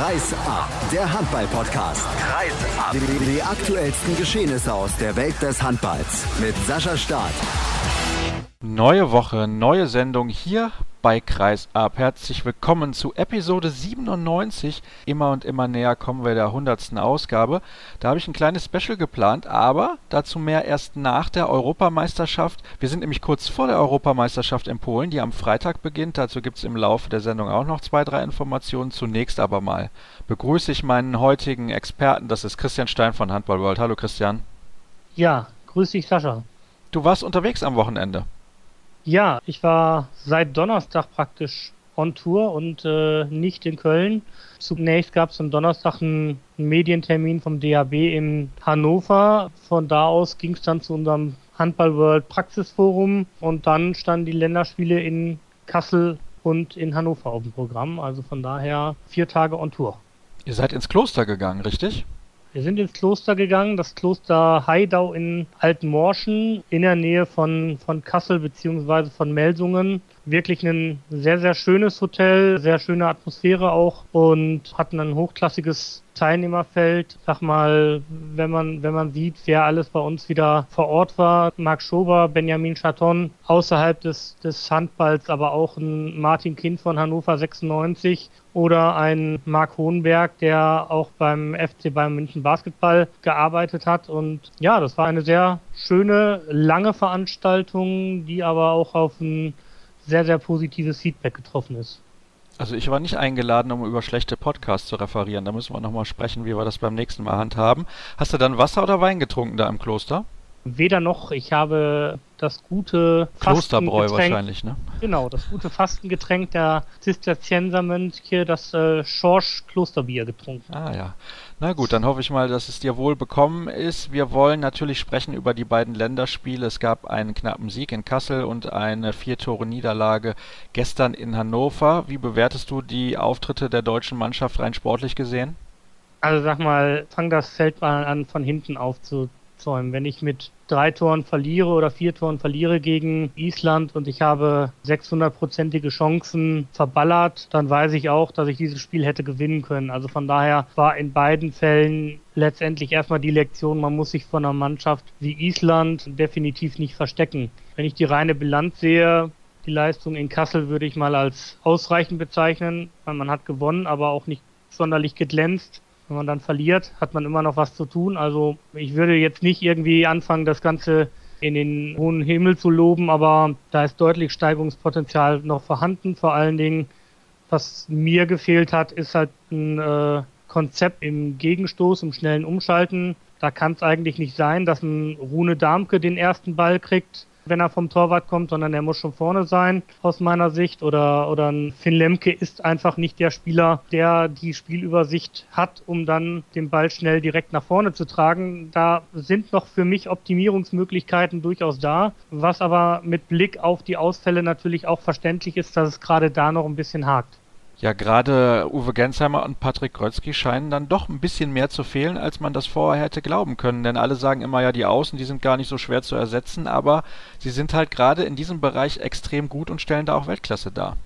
Kreis ab, der Handball-Podcast. Kreis ab. Die, die aktuellsten Geschehnisse aus der Welt des Handballs mit Sascha Staat. Neue Woche, neue Sendung hier bei Kreis ab. Herzlich willkommen zu Episode 97. Immer und immer näher kommen wir der 100. Ausgabe. Da habe ich ein kleines Special geplant, aber dazu mehr erst nach der Europameisterschaft. Wir sind nämlich kurz vor der Europameisterschaft in Polen, die am Freitag beginnt. Dazu gibt es im Laufe der Sendung auch noch zwei, drei Informationen. Zunächst aber mal begrüße ich meinen heutigen Experten. Das ist Christian Stein von Handball World. Hallo Christian. Ja, grüß dich Sascha. Du warst unterwegs am Wochenende. Ja, ich war seit Donnerstag praktisch on Tour und äh, nicht in Köln. Zunächst gab es am Donnerstag einen Medientermin vom DHB in Hannover. Von da aus ging es dann zu unserem Handball World Praxisforum und dann standen die Länderspiele in Kassel und in Hannover auf dem Programm. Also von daher vier Tage on Tour. Ihr seid ins Kloster gegangen, richtig? Wir sind ins Kloster gegangen, das Kloster Heidau in Altenmorschen in der Nähe von, von Kassel beziehungsweise von Melsungen. Wirklich ein sehr, sehr schönes Hotel, sehr schöne Atmosphäre auch und hatten ein hochklassiges Teilnehmerfeld. Sag mal, wenn man, wenn man sieht, wer alles bei uns wieder vor Ort war, Marc Schober, Benjamin Chaton, außerhalb des, des Handballs, aber auch ein Martin Kind von Hannover 96 oder ein Marc Hohenberg, der auch beim FC Bayern München Basketball gearbeitet hat. Und ja, das war eine sehr schöne, lange Veranstaltung, die aber auch auf ein sehr, sehr positives Feedback getroffen ist. Also ich war nicht eingeladen, um über schlechte Podcasts zu referieren. Da müssen wir nochmal sprechen, wie wir das beim nächsten Mal handhaben. Hast du dann Wasser oder Wein getrunken da im Kloster? Weder noch. Ich habe das gute Klosterbräu wahrscheinlich, ne? Genau, das gute Fastengetränk der Zisterziensermönche, das äh, Schorsch Klosterbier getrunken. Ah ja. Na gut, dann hoffe ich mal, dass es dir wohl bekommen ist. Wir wollen natürlich sprechen über die beiden Länderspiele. Es gab einen knappen Sieg in Kassel und eine Vier-Tore-Niederlage gestern in Hannover. Wie bewertest du die Auftritte der deutschen Mannschaft rein sportlich gesehen? Also sag mal, fang das Feld mal an, von hinten aufzu aufzäumen. Wenn ich mit drei Toren verliere oder vier Toren verliere gegen Island und ich habe 600-prozentige Chancen verballert, dann weiß ich auch, dass ich dieses Spiel hätte gewinnen können. Also von daher war in beiden Fällen letztendlich erstmal die Lektion, man muss sich von einer Mannschaft wie Island definitiv nicht verstecken. Wenn ich die reine Bilanz sehe, die Leistung in Kassel würde ich mal als ausreichend bezeichnen, man hat gewonnen, aber auch nicht sonderlich geglänzt. Wenn man dann verliert, hat man immer noch was zu tun. Also ich würde jetzt nicht irgendwie anfangen, das Ganze in den hohen Himmel zu loben, aber da ist deutlich Steigungspotenzial noch vorhanden. Vor allen Dingen, was mir gefehlt hat, ist halt ein äh, Konzept im Gegenstoß, im schnellen Umschalten. Da kann es eigentlich nicht sein, dass ein Rune Darmke den ersten Ball kriegt wenn er vom Torwart kommt, sondern er muss schon vorne sein, aus meiner Sicht. Oder, oder ein Finn Lemke ist einfach nicht der Spieler, der die Spielübersicht hat, um dann den Ball schnell direkt nach vorne zu tragen. Da sind noch für mich Optimierungsmöglichkeiten durchaus da, was aber mit Blick auf die Ausfälle natürlich auch verständlich ist, dass es gerade da noch ein bisschen hakt. Ja, gerade Uwe Gensheimer und Patrick Grötzky scheinen dann doch ein bisschen mehr zu fehlen, als man das vorher hätte glauben können. Denn alle sagen immer, ja, die Außen, die sind gar nicht so schwer zu ersetzen, aber sie sind halt gerade in diesem Bereich extrem gut und stellen da auch Weltklasse dar.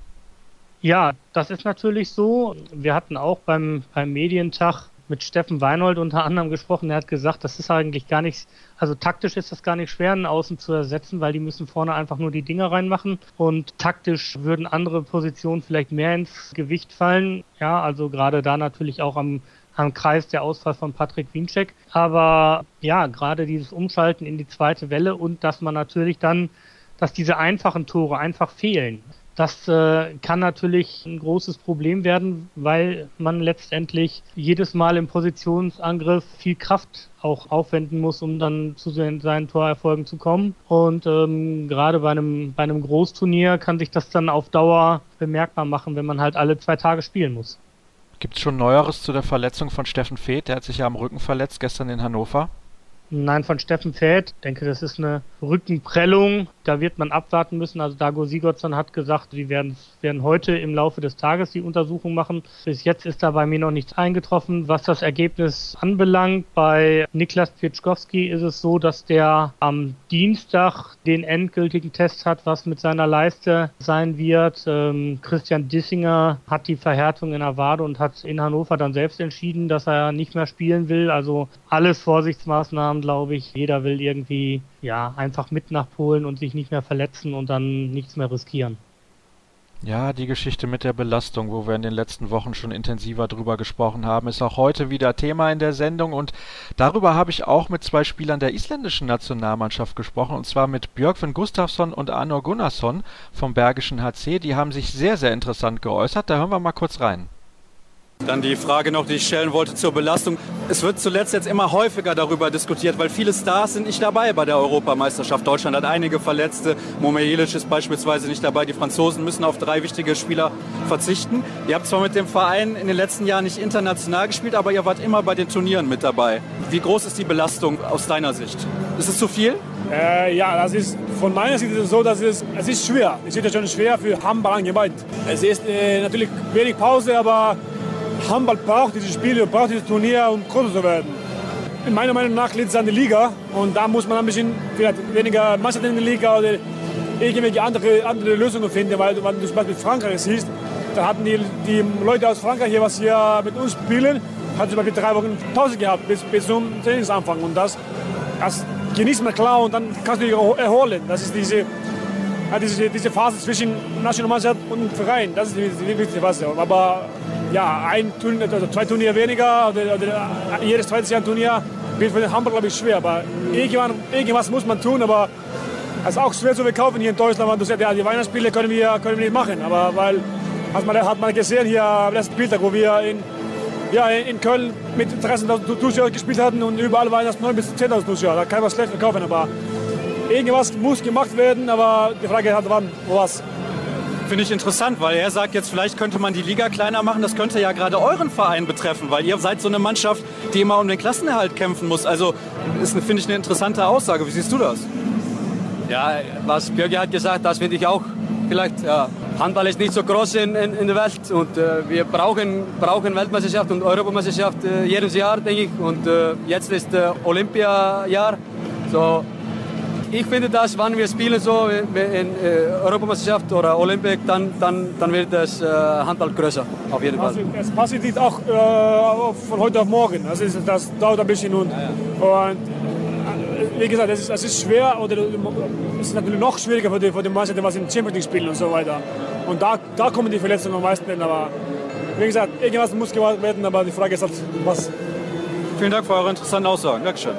Ja, das ist natürlich so. Wir hatten auch beim, beim Medientag mit Steffen Weinhold unter anderem gesprochen. Er hat gesagt, das ist eigentlich gar nicht, also taktisch ist das gar nicht schwer, einen Außen zu ersetzen, weil die müssen vorne einfach nur die Dinger reinmachen und taktisch würden andere Positionen vielleicht mehr ins Gewicht fallen. Ja, also gerade da natürlich auch am am Kreis der Ausfall von Patrick Wiencheck. Aber ja, gerade dieses Umschalten in die zweite Welle und dass man natürlich dann, dass diese einfachen Tore einfach fehlen. Das äh, kann natürlich ein großes Problem werden, weil man letztendlich jedes Mal im Positionsangriff viel Kraft auch aufwenden muss, um dann zu seinen Torerfolgen zu kommen. Und ähm, gerade bei einem, bei einem Großturnier kann sich das dann auf Dauer bemerkbar machen, wenn man halt alle zwei Tage spielen muss. Gibt es schon Neueres zu der Verletzung von Steffen Feeth? Der hat sich ja am Rücken verletzt gestern in Hannover. Nein, von Steffen. Ich denke, das ist eine Rückenprellung. Da wird man abwarten müssen. Also Dago Sigurdsson hat gesagt, sie werden, werden heute im Laufe des Tages die Untersuchung machen. Bis jetzt ist da bei mir noch nichts eingetroffen. Was das Ergebnis anbelangt, bei Niklas Pietschkowski ist es so, dass der am Dienstag den endgültigen Test hat, was mit seiner Leiste sein wird. Ähm, Christian Dissinger hat die Verhärtung in der Wade und hat in Hannover dann selbst entschieden, dass er nicht mehr spielen will. Also alles Vorsichtsmaßnahmen, glaube ich. Jeder will irgendwie ja einfach mit nach Polen und sich nicht mehr verletzen und dann nichts mehr riskieren. Ja, die Geschichte mit der Belastung, wo wir in den letzten Wochen schon intensiver drüber gesprochen haben, ist auch heute wieder Thema in der Sendung und darüber habe ich auch mit zwei Spielern der isländischen Nationalmannschaft gesprochen und zwar mit Björkvin Gustafsson und Arnor Gunnarsson vom Bergischen HC. Die haben sich sehr, sehr interessant geäußert. Da hören wir mal kurz rein. Dann die Frage noch, die ich stellen wollte zur Belastung. Es wird zuletzt jetzt immer häufiger darüber diskutiert, weil viele Stars sind nicht dabei bei der Europameisterschaft. Deutschland hat einige Verletzte. Momer Jelic ist beispielsweise nicht dabei. Die Franzosen müssen auf drei wichtige Spieler verzichten. Ihr habt zwar mit dem Verein in den letzten Jahren nicht international gespielt, aber ihr wart immer bei den Turnieren mit dabei. Wie groß ist die Belastung aus deiner Sicht? Ist es zu viel? Äh, ja, das ist von meiner Sicht so, dass es, es ist schwer. Es ist ja schon schwer für Handball allgemein. Es ist äh, natürlich wenig Pause, aber Handball braucht diese Spiele, braucht dieses Turnier, um groß zu werden. In meiner Meinung nach liegt es an der Liga und da muss man ein bisschen vielleicht weniger Mannschaften in der Liga oder irgendwelche andere, andere Lösungen finden, weil wenn du zum Beispiel Frankreich siehst, da hatten die, die Leute aus Frankreich hier, was hier mit uns spielen, hatten zum Beispiel drei Wochen Pause gehabt bis, bis zum Trainingsanfang und das, das genießt man klar und dann kannst du dich erholen. Das ist diese, diese, diese Phase zwischen Nationalmannschaft und Verein, das ist die, die wichtigste Phase. Aber ja, ein Turnier, also zwei Turniere weniger oder, oder jedes zweite Jahr ein Turnier wird für den Hamburg, glaube ich, schwer. Aber irgendwas muss man tun, aber es ist auch schwer zu verkaufen hier in Deutschland, du sagst, ja, die Weihnachtsspiele können wir, können wir nicht machen. Aber weil, hat man, hat man gesehen hier am letzten Spieltag, wo wir in, ja, in Köln mit 13.000 Zuschauern gespielt hatten und überall waren das 9.000 bis 10.000 Zuschauer. Da kann man schlecht verkaufen, aber irgendwas muss gemacht werden, aber die Frage hat, wann, was. Finde ich interessant, weil er sagt jetzt, vielleicht könnte man die Liga kleiner machen. Das könnte ja gerade euren Verein betreffen, weil ihr seid so eine Mannschaft, die immer um den Klassenerhalt kämpfen muss. Also ist, finde ich, eine interessante Aussage. Wie siehst du das? Ja, was Björge hat gesagt, das finde ich auch. Vielleicht, ja. Handball ist nicht so groß in, in, in der Welt und äh, wir brauchen, brauchen Weltmeisterschaft und Europameisterschaft äh, jedes Jahr, denke ich. Und äh, jetzt ist äh, Olympiajahr. So, ich finde, dass wenn wir spielen so in äh, Europameisterschaft oder Olympik, dann, dann, dann wird das äh, Handball größer, auf jeden Fall. Es passiert nicht auch äh, von heute auf morgen. Das, ist, das dauert ein bisschen und, ja, ja. und äh, wie gesagt, es ist, es ist schwer oder es ist natürlich noch schwieriger für die, für die Mannschaften, was in Champions League spielen und so weiter. Und da, da kommen die Verletzungen am meisten hin. Aber wie gesagt, irgendwas muss gemacht werden, aber die Frage ist halt, was. Vielen Dank für eure interessanten Aussagen. Dankeschön.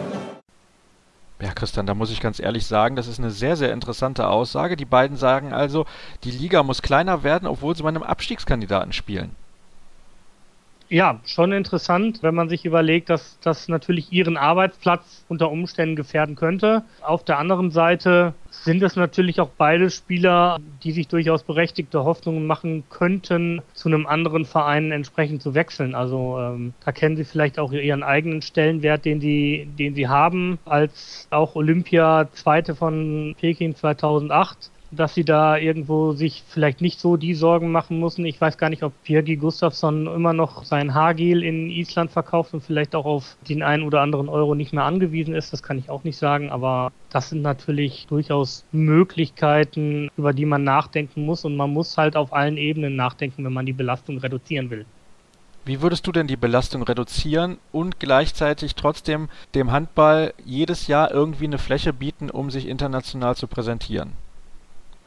Ja, Christian, da muss ich ganz ehrlich sagen, das ist eine sehr, sehr interessante Aussage. Die beiden sagen also, die Liga muss kleiner werden, obwohl sie bei einem Abstiegskandidaten spielen. Ja, schon interessant, wenn man sich überlegt, dass das natürlich ihren Arbeitsplatz unter Umständen gefährden könnte. Auf der anderen Seite sind es natürlich auch beide Spieler, die sich durchaus berechtigte Hoffnungen machen könnten, zu einem anderen Verein entsprechend zu wechseln. Also ähm, da kennen sie vielleicht auch ihren eigenen Stellenwert, den sie, den sie haben, als auch Olympia Zweite von Peking 2008 dass sie da irgendwo sich vielleicht nicht so die Sorgen machen müssen. Ich weiß gar nicht, ob Birgi Gustafsson immer noch sein Haargel in Island verkauft und vielleicht auch auf den einen oder anderen Euro nicht mehr angewiesen ist. Das kann ich auch nicht sagen, aber das sind natürlich durchaus Möglichkeiten, über die man nachdenken muss und man muss halt auf allen Ebenen nachdenken, wenn man die Belastung reduzieren will. Wie würdest du denn die Belastung reduzieren und gleichzeitig trotzdem dem Handball jedes Jahr irgendwie eine Fläche bieten, um sich international zu präsentieren?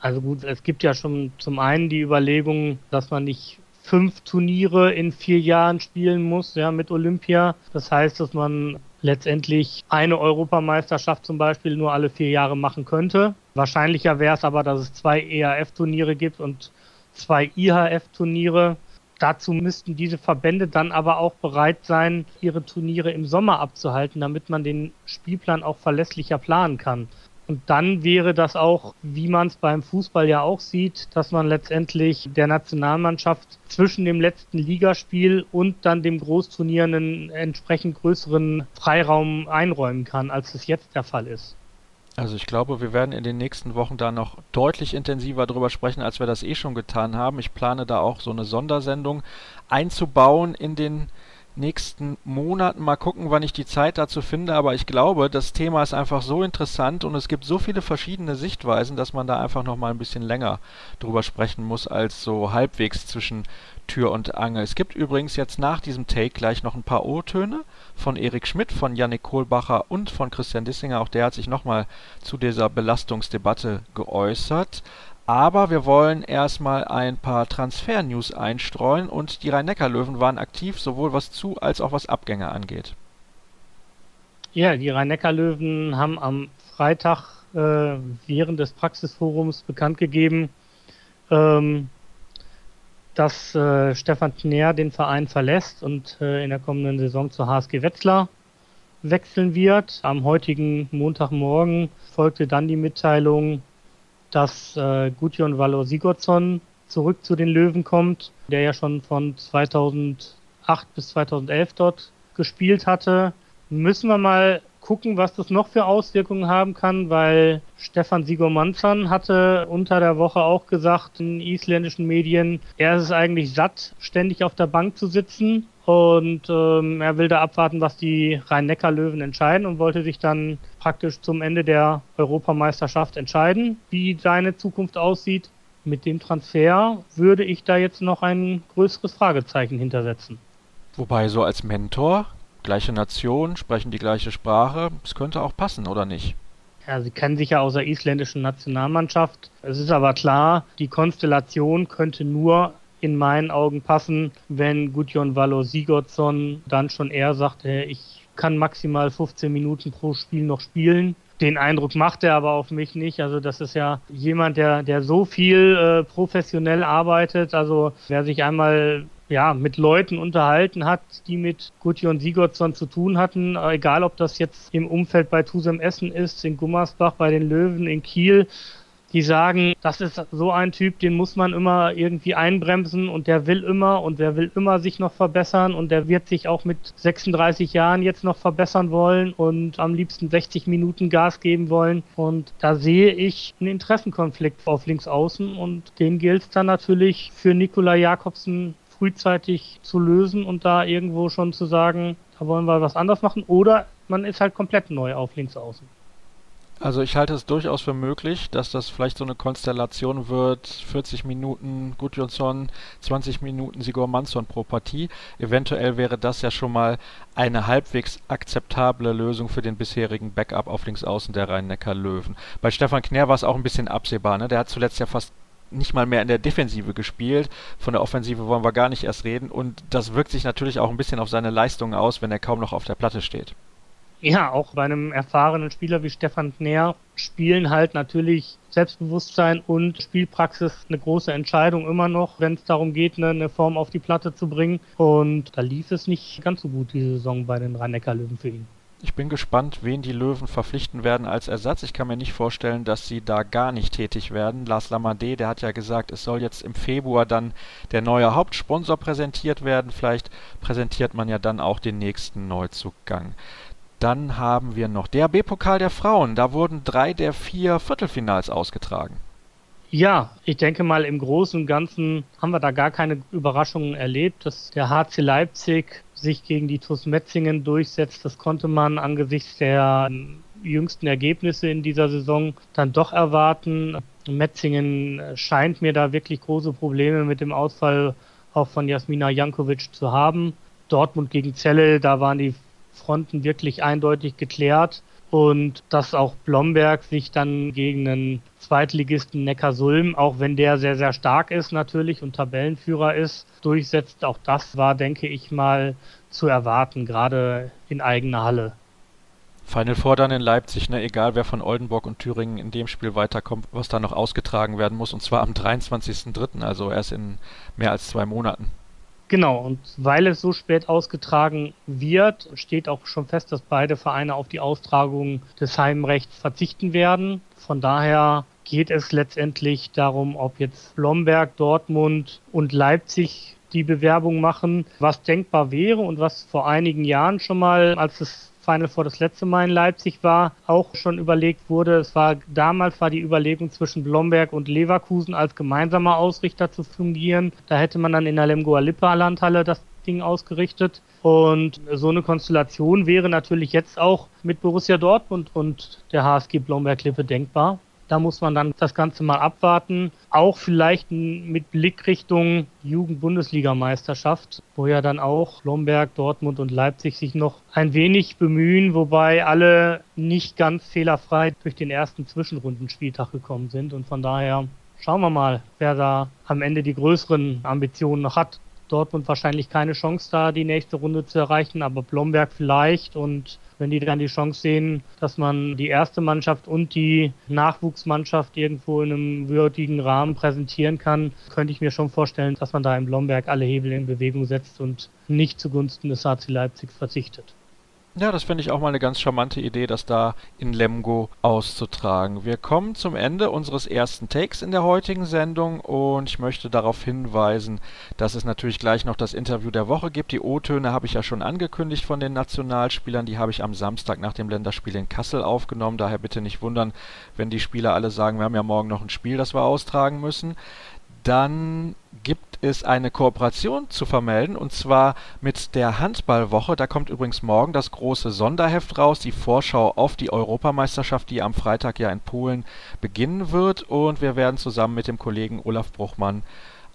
Also gut, es gibt ja schon zum einen die Überlegung, dass man nicht fünf Turniere in vier Jahren spielen muss, ja, mit Olympia. Das heißt, dass man letztendlich eine Europameisterschaft zum Beispiel nur alle vier Jahre machen könnte. Wahrscheinlicher wäre es aber, dass es zwei EAF-Turniere gibt und zwei IHF-Turniere. Dazu müssten diese Verbände dann aber auch bereit sein, ihre Turniere im Sommer abzuhalten, damit man den Spielplan auch verlässlicher planen kann. Und dann wäre das auch, wie man es beim Fußball ja auch sieht, dass man letztendlich der Nationalmannschaft zwischen dem letzten Ligaspiel und dann dem Großturnier einen entsprechend größeren Freiraum einräumen kann, als es jetzt der Fall ist. Also ich glaube, wir werden in den nächsten Wochen da noch deutlich intensiver drüber sprechen, als wir das eh schon getan haben. Ich plane da auch so eine Sondersendung einzubauen in den nächsten Monaten. Mal gucken, wann ich die Zeit dazu finde. Aber ich glaube, das Thema ist einfach so interessant und es gibt so viele verschiedene Sichtweisen, dass man da einfach noch mal ein bisschen länger drüber sprechen muss, als so halbwegs zwischen Tür und Angel. Es gibt übrigens jetzt nach diesem Take gleich noch ein paar O-Töne von Erik Schmidt, von Yannick Kohlbacher und von Christian Dissinger. Auch der hat sich nochmal zu dieser Belastungsdebatte geäußert. Aber wir wollen erstmal ein paar Transfer-News einstreuen und die Rhein-Neckar-Löwen waren aktiv, sowohl was Zu- als auch was Abgänge angeht. Ja, die Rhein-Neckar-Löwen haben am Freitag äh, während des Praxisforums bekannt gegeben, ähm, dass äh, Stefan Kner den Verein verlässt und äh, in der kommenden Saison zur HSG Wetzlar wechseln wird. Am heutigen Montagmorgen folgte dann die Mitteilung, dass äh, Gudjon Valor Sigurdsson zurück zu den Löwen kommt, der ja schon von 2008 bis 2011 dort gespielt hatte. Müssen wir mal gucken, was das noch für Auswirkungen haben kann, weil Stefan Sigurmansson hatte unter der Woche auch gesagt in isländischen Medien, er ist es eigentlich satt, ständig auf der Bank zu sitzen und ähm, er will da abwarten, was die Rhein-Neckar-Löwen entscheiden und wollte sich dann praktisch zum Ende der Europameisterschaft entscheiden, wie seine Zukunft aussieht. Mit dem Transfer würde ich da jetzt noch ein größeres Fragezeichen hintersetzen. Wobei so als Mentor gleiche Nation, sprechen die gleiche Sprache. Es könnte auch passen, oder nicht? Ja, sie kennen sich ja aus der isländischen Nationalmannschaft. Es ist aber klar, die Konstellation könnte nur in meinen Augen passen, wenn Gudjon Vallo Sigurdsson dann schon eher sagt, ich kann maximal 15 Minuten pro Spiel noch spielen. Den Eindruck macht er aber auf mich nicht. Also das ist ja jemand, der, der so viel äh, professionell arbeitet. Also wer sich einmal ja, mit Leuten unterhalten hat, die mit Gudjon Sigurdsson zu tun hatten, egal ob das jetzt im Umfeld bei Tusem Essen ist, in Gummersbach, bei den Löwen, in Kiel, die sagen, das ist so ein Typ, den muss man immer irgendwie einbremsen und der will immer und der will immer sich noch verbessern und der wird sich auch mit 36 Jahren jetzt noch verbessern wollen und am liebsten 60 Minuten Gas geben wollen. Und da sehe ich einen Interessenkonflikt auf links außen und den gilt es dann natürlich für Nikola Jakobsen frühzeitig zu lösen und da irgendwo schon zu sagen, da wollen wir was anderes machen oder man ist halt komplett neu auf links außen. Also ich halte es durchaus für möglich, dass das vielleicht so eine Konstellation wird, 40 Minuten Gudjonsson, 20 Minuten Sigurd Mansson pro Partie. Eventuell wäre das ja schon mal eine halbwegs akzeptable Lösung für den bisherigen Backup auf Linksaußen der Rhein-Neckar-Löwen. Bei Stefan Knär war es auch ein bisschen absehbar, ne? Der hat zuletzt ja fast nicht mal mehr in der Defensive gespielt. Von der Offensive wollen wir gar nicht erst reden. Und das wirkt sich natürlich auch ein bisschen auf seine Leistungen aus, wenn er kaum noch auf der Platte steht. Ja, auch bei einem erfahrenen Spieler wie Stefan Kner spielen halt natürlich Selbstbewusstsein und Spielpraxis eine große Entscheidung immer noch, wenn es darum geht, eine, Form auf die Platte zu bringen. Und da lief es nicht ganz so gut diese Saison bei den Rhein-Neckar-Löwen für ihn. Ich bin gespannt, wen die Löwen verpflichten werden als Ersatz. Ich kann mir nicht vorstellen, dass sie da gar nicht tätig werden. Lars Lamade, der hat ja gesagt, es soll jetzt im Februar dann der neue Hauptsponsor präsentiert werden. Vielleicht präsentiert man ja dann auch den nächsten Neuzugang. Dann haben wir noch der B-Pokal der Frauen. Da wurden drei der vier Viertelfinals ausgetragen. Ja, ich denke mal, im Großen und Ganzen haben wir da gar keine Überraschungen erlebt, dass der HC Leipzig sich gegen die TuS Metzingen durchsetzt. Das konnte man angesichts der jüngsten Ergebnisse in dieser Saison dann doch erwarten. Metzingen scheint mir da wirklich große Probleme mit dem Ausfall auch von Jasmina Jankovic zu haben. Dortmund gegen Celle, da waren die Fronten wirklich eindeutig geklärt und dass auch Blomberg sich dann gegen einen Zweitligisten Neckarsulm, auch wenn der sehr, sehr stark ist natürlich und Tabellenführer ist, durchsetzt. Auch das war, denke ich mal, zu erwarten, gerade in eigener Halle. Final Four dann in Leipzig, ne? egal wer von Oldenburg und Thüringen in dem Spiel weiterkommt, was da noch ausgetragen werden muss, und zwar am 23.03., also erst in mehr als zwei Monaten. Genau, und weil es so spät ausgetragen wird, steht auch schon fest, dass beide Vereine auf die Austragung des Heimrechts verzichten werden. Von daher geht es letztendlich darum, ob jetzt Blomberg, Dortmund und Leipzig die Bewerbung machen, was denkbar wäre und was vor einigen Jahren schon mal, als das Final Four das letzte Mal in Leipzig war, auch schon überlegt wurde. Es war damals war die Überlegung zwischen Blomberg und Leverkusen als gemeinsamer Ausrichter zu fungieren. Da hätte man dann in der Lemgoa Lippa Landhalle das Ding ausgerichtet. Und so eine Konstellation wäre natürlich jetzt auch mit Borussia Dortmund und der HSG Blomberg Lippe denkbar. Da muss man dann das Ganze mal abwarten. Auch vielleicht mit Blick Richtung Jugend-Bundesligameisterschaft, wo ja dann auch Lomberg, Dortmund und Leipzig sich noch ein wenig bemühen, wobei alle nicht ganz fehlerfrei durch den ersten Zwischenrundenspieltag gekommen sind. Und von daher schauen wir mal, wer da am Ende die größeren Ambitionen noch hat. Dortmund wahrscheinlich keine Chance da, die nächste Runde zu erreichen, aber Blomberg vielleicht und wenn die dann die Chance sehen, dass man die erste Mannschaft und die Nachwuchsmannschaft irgendwo in einem würdigen Rahmen präsentieren kann, könnte ich mir schon vorstellen, dass man da im Blomberg alle Hebel in Bewegung setzt und nicht zugunsten des HC Leipzig verzichtet. Ja, das finde ich auch mal eine ganz charmante Idee, das da in Lemgo auszutragen. Wir kommen zum Ende unseres ersten Takes in der heutigen Sendung und ich möchte darauf hinweisen, dass es natürlich gleich noch das Interview der Woche gibt. Die O-Töne habe ich ja schon angekündigt von den Nationalspielern. Die habe ich am Samstag nach dem Länderspiel in Kassel aufgenommen. Daher bitte nicht wundern, wenn die Spieler alle sagen, wir haben ja morgen noch ein Spiel, das wir austragen müssen. Dann gibt es eine Kooperation zu vermelden und zwar mit der Handballwoche. Da kommt übrigens morgen das große Sonderheft raus, die Vorschau auf die Europameisterschaft, die am Freitag ja in Polen beginnen wird. Und wir werden zusammen mit dem Kollegen Olaf Bruchmann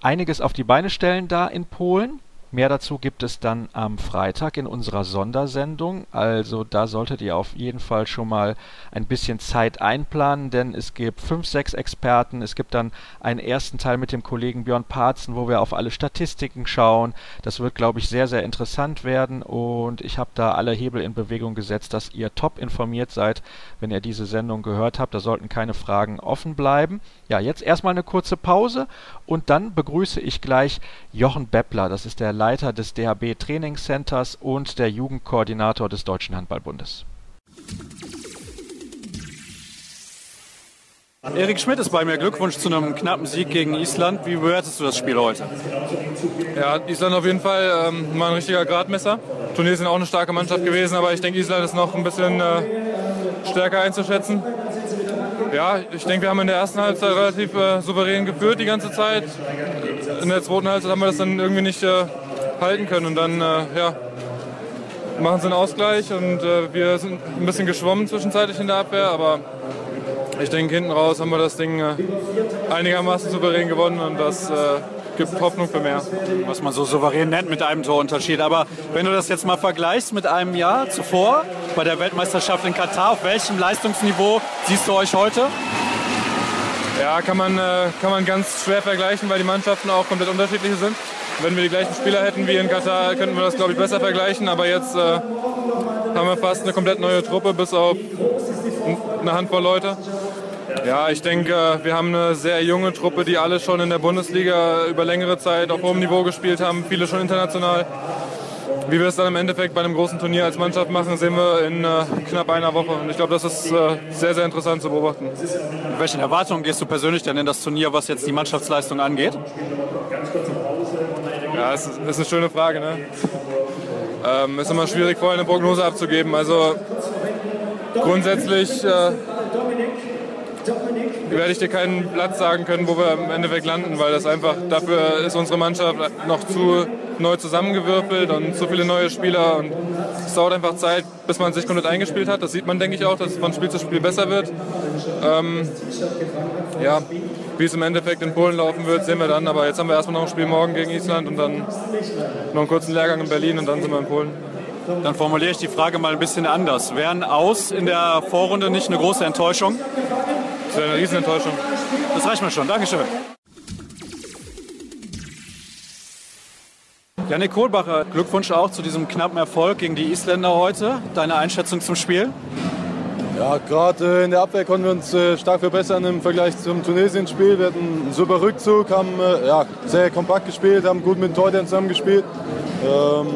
einiges auf die Beine stellen da in Polen. Mehr dazu gibt es dann am Freitag in unserer Sondersendung. Also da solltet ihr auf jeden Fall schon mal ein bisschen Zeit einplanen, denn es gibt fünf, sechs Experten. Es gibt dann einen ersten Teil mit dem Kollegen Björn Parzen, wo wir auf alle Statistiken schauen. Das wird, glaube ich, sehr, sehr interessant werden und ich habe da alle Hebel in Bewegung gesetzt, dass ihr top informiert seid, wenn ihr diese Sendung gehört habt. Da sollten keine Fragen offen bleiben. Ja, jetzt erstmal eine kurze Pause und dann begrüße ich gleich Jochen Beppler. Das ist der Leiter des DHB Trainingscenters und der Jugendkoordinator des Deutschen Handballbundes. Erik Schmidt ist bei mir. Glückwunsch zu einem knappen Sieg gegen Island. Wie bewertest du das Spiel heute? Ja, Island auf jeden Fall ähm, mal ein richtiger Gradmesser. Turnier sind auch eine starke Mannschaft gewesen, aber ich denke, Island ist noch ein bisschen äh, stärker einzuschätzen. Ja, ich denke, wir haben in der ersten Halbzeit relativ äh, souverän geführt die ganze Zeit. In der zweiten Halbzeit haben wir das dann irgendwie nicht äh, halten können und dann äh, ja, machen sie einen Ausgleich und äh, wir sind ein bisschen geschwommen zwischenzeitlich in der Abwehr, aber ich denke, hinten raus haben wir das Ding äh, einigermaßen souverän gewonnen und das gibt Hoffnung für mehr. Was man so souverän nennt mit einem Torunterschied. Aber wenn du das jetzt mal vergleichst mit einem Jahr zuvor bei der Weltmeisterschaft in Katar, auf welchem Leistungsniveau siehst du euch heute? Ja, kann man, kann man ganz schwer vergleichen, weil die Mannschaften auch komplett unterschiedlich sind. Wenn wir die gleichen Spieler hätten wie in Katar, könnten wir das, glaube ich, besser vergleichen. Aber jetzt äh, haben wir fast eine komplett neue Truppe, bis auf eine Handvoll Leute. Ja, ich denke, wir haben eine sehr junge Truppe, die alle schon in der Bundesliga über längere Zeit auf hohem Niveau gespielt haben, viele schon international. Wie wir es dann im Endeffekt bei einem großen Turnier als Mannschaft machen, sehen wir in äh, knapp einer Woche. Und ich glaube, das ist äh, sehr, sehr interessant zu beobachten. Mit welchen Erwartungen gehst du persönlich denn in das Turnier, was jetzt die Mannschaftsleistung angeht? Ja, es ist, eine schöne Frage. Ne? Ähm, ist immer schwierig, vorher eine Prognose abzugeben. Also grundsätzlich äh, werde ich dir keinen Platz sagen können, wo wir im Endeffekt landen, weil das einfach, dafür ist unsere Mannschaft noch zu neu zusammengewürfelt und zu viele neue Spieler und es dauert einfach Zeit, bis man sich komplett eingespielt hat. Das sieht man, denke ich, auch, dass es von Spiel zu Spiel besser wird. Ähm, ja, wie es im Endeffekt in Polen laufen wird, sehen wir dann. Aber jetzt haben wir erstmal noch ein Spiel morgen gegen Island und dann noch einen kurzen Lehrgang in Berlin und dann sind wir in Polen. Dann formuliere ich die Frage mal ein bisschen anders. Wären aus in der Vorrunde nicht eine große Enttäuschung? Das wäre eine Riesenenttäuschung. Das reicht mir schon. Dankeschön. Janik Kohlbacher, Glückwunsch auch zu diesem knappen Erfolg gegen die Isländer heute. Deine Einschätzung zum Spiel? Ja, gerade äh, in der Abwehr konnten wir uns äh, stark verbessern im Vergleich zum Tunesien-Spiel. Wir hatten einen super Rückzug, haben äh, ja, sehr kompakt gespielt, haben gut mit den Torhütern zusammen gespielt. Ähm,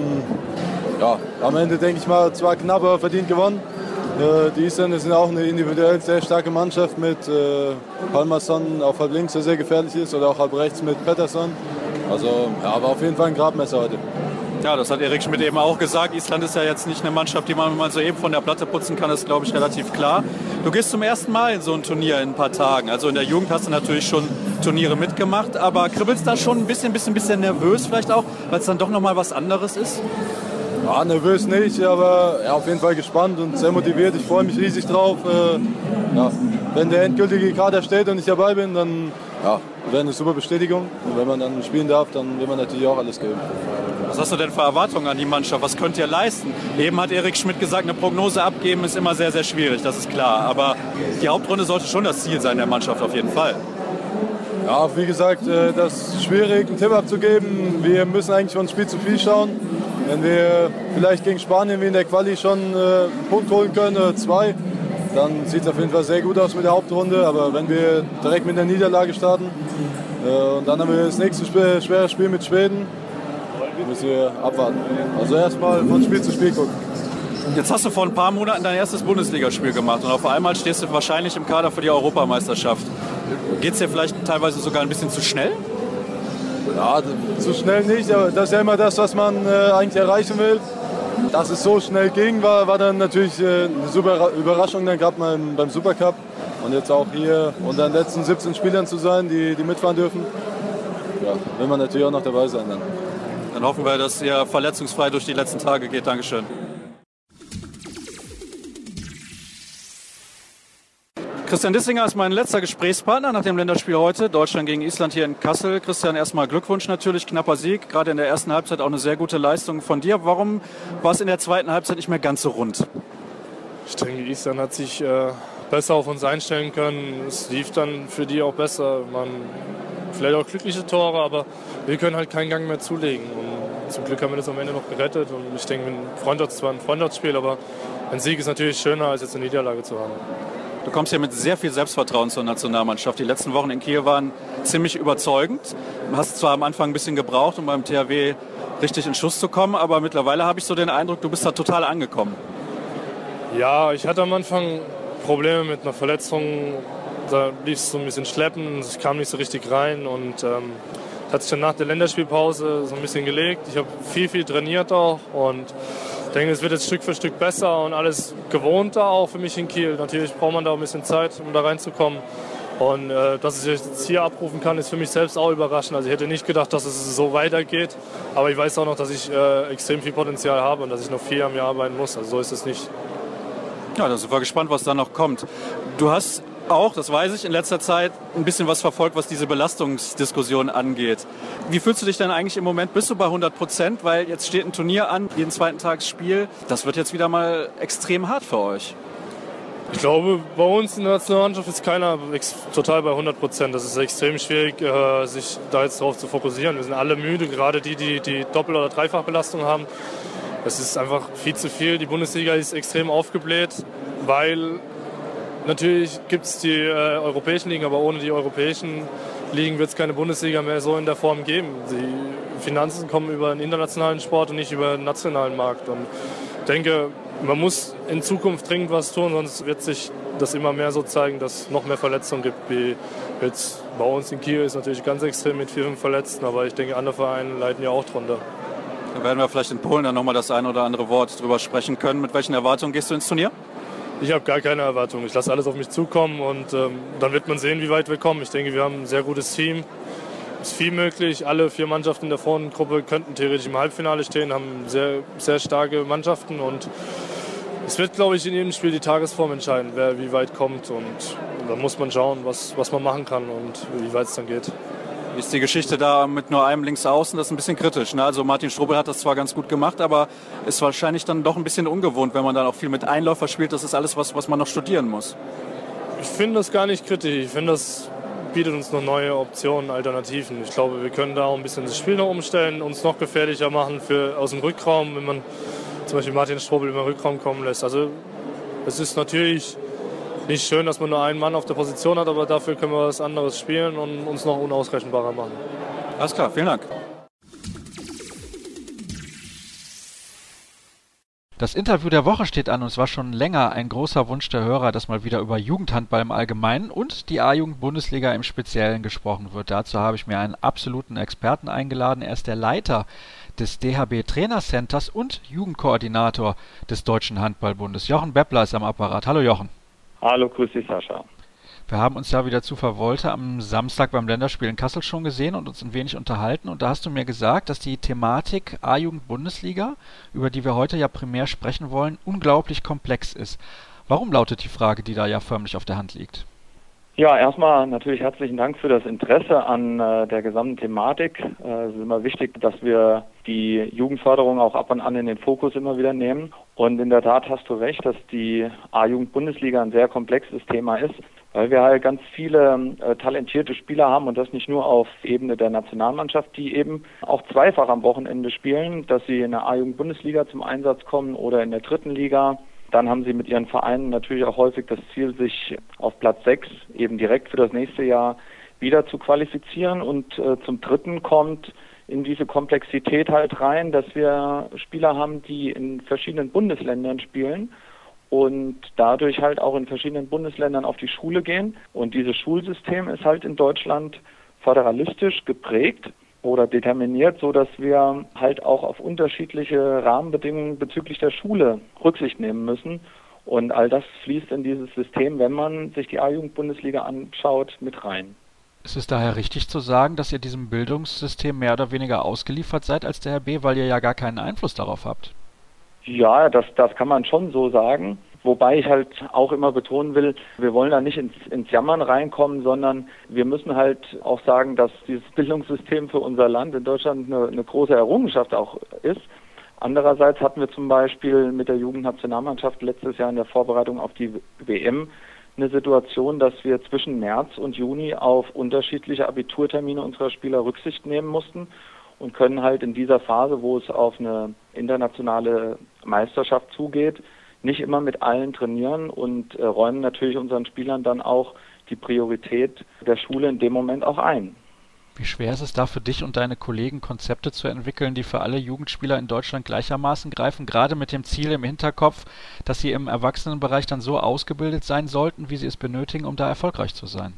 ja, am Ende denke ich mal zwar knapp, aber verdient gewonnen. Die Isländer sind auch eine individuell sehr starke Mannschaft mit äh, Palmerson auf halb links, der sehr gefährlich ist, oder auch halb rechts mit Pettersson. Also ja, war auf jeden Fall ein Grabmesser heute. Ja, das hat Erik Schmidt eben auch gesagt. Island ist ja jetzt nicht eine Mannschaft, die man mal so eben von der Platte putzen kann, das ist, glaube ich, relativ klar. Du gehst zum ersten Mal in so ein Turnier in ein paar Tagen. Also in der Jugend hast du natürlich schon Turniere mitgemacht, aber kribbelst da schon ein bisschen, bisschen, bisschen nervös vielleicht auch, weil es dann doch nochmal was anderes ist? Ja, nervös nicht, aber ja, auf jeden Fall gespannt und sehr motiviert. Ich freue mich riesig drauf. Äh, ja, wenn der endgültige Kader steht und ich dabei bin, dann ja, wäre eine super Bestätigung. Und wenn man dann spielen darf, dann will man natürlich auch alles geben. Was hast du denn für Erwartungen an die Mannschaft? Was könnt ihr leisten? Eben hat Erik Schmidt gesagt, eine Prognose abgeben ist immer sehr, sehr schwierig, das ist klar. Aber die Hauptrunde sollte schon das Ziel sein der Mannschaft auf jeden Fall. Ja, wie gesagt, äh, das ist schwierig, einen Tipp abzugeben. Wir müssen eigentlich von Spiel zu Spiel schauen. Wenn wir vielleicht gegen Spanien wie in der Quali schon äh, einen Punkt holen können, zwei, dann sieht es auf jeden Fall sehr gut aus mit der Hauptrunde. Aber wenn wir direkt mit der Niederlage starten äh, und dann haben wir das nächste schwere Spiel mit Schweden, müssen wir abwarten. Also erstmal von Spiel zu Spiel gucken. Jetzt hast du vor ein paar Monaten dein erstes Bundesligaspiel gemacht und auf einmal stehst du wahrscheinlich im Kader für die Europameisterschaft. Geht es dir vielleicht teilweise sogar ein bisschen zu schnell? Ja, zu schnell nicht, aber das ist ja immer das, was man äh, eigentlich erreichen will. Dass es so schnell ging, war, war dann natürlich äh, eine super Überraschung dann gerade mal beim Supercup. Und jetzt auch hier unter den letzten 17 Spielern zu sein, die, die mitfahren dürfen, ja, will man natürlich auch noch dabei sein dann. Dann hoffen wir, dass ihr verletzungsfrei durch die letzten Tage geht. Dankeschön. Christian Dissinger ist mein letzter Gesprächspartner nach dem Länderspiel heute. Deutschland gegen Island hier in Kassel. Christian, erstmal Glückwunsch natürlich. Knapper Sieg. Gerade in der ersten Halbzeit auch eine sehr gute Leistung von dir. Warum war es in der zweiten Halbzeit nicht mehr ganz so rund? Ich denke, Island hat sich äh, besser auf uns einstellen können. Es lief dann für die auch besser. Man, vielleicht auch glückliche Tore, aber wir können halt keinen Gang mehr zulegen. Und zum Glück haben wir das am Ende noch gerettet. Und ich denke, ein Freundschafts zwar ein Freundschaftsspiel, aber ein Sieg ist natürlich schöner, als jetzt eine Niederlage zu haben. Du kommst hier mit sehr viel Selbstvertrauen zur Nationalmannschaft. Die letzten Wochen in Kiel waren ziemlich überzeugend. Du hast zwar am Anfang ein bisschen gebraucht, um beim THW richtig in Schuss zu kommen, aber mittlerweile habe ich so den Eindruck, du bist da total angekommen. Ja, ich hatte am Anfang Probleme mit einer Verletzung. Da lief es so ein bisschen schleppen, ich kam nicht so richtig rein und ähm, hat sich dann nach der Länderspielpause so ein bisschen gelegt. Ich habe viel, viel trainiert auch und denke, es wird jetzt Stück für Stück besser und alles gewohnter auch für mich in Kiel. Natürlich braucht man da ein bisschen Zeit, um da reinzukommen. Und äh, dass ich jetzt hier abrufen kann, ist für mich selbst auch überraschend. Also ich hätte nicht gedacht, dass es so weitergeht. Aber ich weiß auch noch, dass ich äh, extrem viel Potenzial habe und dass ich noch vier Jahre arbeiten muss. Also so ist es nicht. Ja, da sind wir gespannt, was da noch kommt. Du hast auch, das weiß ich, in letzter Zeit ein bisschen was verfolgt, was diese Belastungsdiskussion angeht. Wie fühlst du dich denn eigentlich im Moment? Bist du bei 100 Prozent? Weil jetzt steht ein Turnier an, jeden zweiten Tagsspiel. Das wird jetzt wieder mal extrem hart für euch. Ich glaube, bei uns in der Nationalmannschaft ist keiner total bei 100 Prozent. Das ist extrem schwierig, äh, sich da jetzt darauf zu fokussieren. Wir sind alle müde, gerade die, die die Doppel- oder Dreifachbelastung haben. Es ist einfach viel zu viel. Die Bundesliga ist extrem aufgebläht, weil Natürlich gibt es die äh, europäischen Ligen, aber ohne die europäischen Ligen wird es keine Bundesliga mehr so in der Form geben. Die Finanzen kommen über den internationalen Sport und nicht über den nationalen Markt. Und ich denke, man muss in Zukunft dringend was tun, sonst wird sich das immer mehr so zeigen, dass es noch mehr Verletzungen gibt. Wie jetzt bei uns in Kiel ist natürlich ganz extrem mit vier, fünf Verletzten, aber ich denke, andere Vereine leiden ja auch drunter. Da werden wir vielleicht in Polen dann nochmal das eine oder andere Wort drüber sprechen können. Mit welchen Erwartungen gehst du ins Turnier? Ich habe gar keine Erwartungen. Ich lasse alles auf mich zukommen und ähm, dann wird man sehen, wie weit wir kommen. Ich denke, wir haben ein sehr gutes Team. Es ist viel möglich. Alle vier Mannschaften in der Vorrundengruppe könnten theoretisch im Halbfinale stehen, haben sehr, sehr starke Mannschaften und es wird, glaube ich, in jedem Spiel die Tagesform entscheiden, wer wie weit kommt und dann muss man schauen, was, was man machen kann und wie weit es dann geht ist die Geschichte da mit nur einem Linksaußen, das ist ein bisschen kritisch. Ne? Also Martin Strobel hat das zwar ganz gut gemacht, aber ist wahrscheinlich dann doch ein bisschen ungewohnt, wenn man dann auch viel mit Einläufer spielt. Das ist alles was, was man noch studieren muss. Ich finde das gar nicht kritisch. Ich finde, das bietet uns noch neue Optionen, Alternativen. Ich glaube, wir können da auch ein bisschen das Spiel noch umstellen, uns noch gefährlicher machen für, aus dem Rückraum, wenn man zum Beispiel Martin Strobel im Rückraum kommen lässt. Also es ist natürlich nicht schön, dass man nur einen Mann auf der Position hat, aber dafür können wir was anderes spielen und uns noch unausrechenbarer machen. Alles klar, vielen Dank. Das Interview der Woche steht an und es war schon länger ein großer Wunsch der Hörer, dass mal wieder über Jugendhandball im Allgemeinen und die A-Jugend-Bundesliga im Speziellen gesprochen wird. Dazu habe ich mir einen absoluten Experten eingeladen. Er ist der Leiter des DHB Trainercenters und Jugendkoordinator des Deutschen Handballbundes. Jochen Beppler ist am Apparat. Hallo Jochen. Hallo, grüß dich Sascha. Wir haben uns ja wieder zu Verwolte am Samstag beim Länderspiel in Kassel schon gesehen und uns ein wenig unterhalten. Und da hast du mir gesagt, dass die Thematik A-Jugend-Bundesliga, über die wir heute ja primär sprechen wollen, unglaublich komplex ist. Warum lautet die Frage, die da ja förmlich auf der Hand liegt? Ja, erstmal natürlich herzlichen Dank für das Interesse an äh, der gesamten Thematik. Äh, es ist immer wichtig, dass wir die Jugendförderung auch ab und an in den Fokus immer wieder nehmen. Und in der Tat hast du recht, dass die A-Jugend-Bundesliga ein sehr komplexes Thema ist weil wir halt ganz viele äh, talentierte Spieler haben und das nicht nur auf Ebene der Nationalmannschaft, die eben auch zweifach am Wochenende spielen, dass sie in der A-Jugend-Bundesliga zum Einsatz kommen oder in der dritten Liga. Dann haben sie mit ihren Vereinen natürlich auch häufig das Ziel, sich auf Platz 6 eben direkt für das nächste Jahr wieder zu qualifizieren. Und äh, zum Dritten kommt in diese Komplexität halt rein, dass wir Spieler haben, die in verschiedenen Bundesländern spielen und dadurch halt auch in verschiedenen Bundesländern auf die Schule gehen. Und dieses Schulsystem ist halt in Deutschland föderalistisch geprägt oder determiniert, so dass wir halt auch auf unterschiedliche Rahmenbedingungen bezüglich der Schule Rücksicht nehmen müssen. Und all das fließt in dieses System, wenn man sich die A-Jugend-Bundesliga anschaut, mit rein. Ist es daher richtig zu sagen, dass ihr diesem Bildungssystem mehr oder weniger ausgeliefert seid als der Herr B., weil ihr ja gar keinen Einfluss darauf habt? Ja, das, das kann man schon so sagen. Wobei ich halt auch immer betonen will, wir wollen da nicht ins, ins Jammern reinkommen, sondern wir müssen halt auch sagen, dass dieses Bildungssystem für unser Land in Deutschland eine, eine große Errungenschaft auch ist. Andererseits hatten wir zum Beispiel mit der Jugendnationalmannschaft letztes Jahr in der Vorbereitung auf die WM eine Situation, dass wir zwischen März und Juni auf unterschiedliche Abiturtermine unserer Spieler Rücksicht nehmen mussten und können halt in dieser Phase, wo es auf eine internationale Meisterschaft zugeht, nicht immer mit allen trainieren und äh, räumen natürlich unseren Spielern dann auch die Priorität der Schule in dem Moment auch ein. Wie schwer ist es da für dich und deine Kollegen, Konzepte zu entwickeln, die für alle Jugendspieler in Deutschland gleichermaßen greifen, gerade mit dem Ziel im Hinterkopf, dass sie im Erwachsenenbereich dann so ausgebildet sein sollten, wie sie es benötigen, um da erfolgreich zu sein?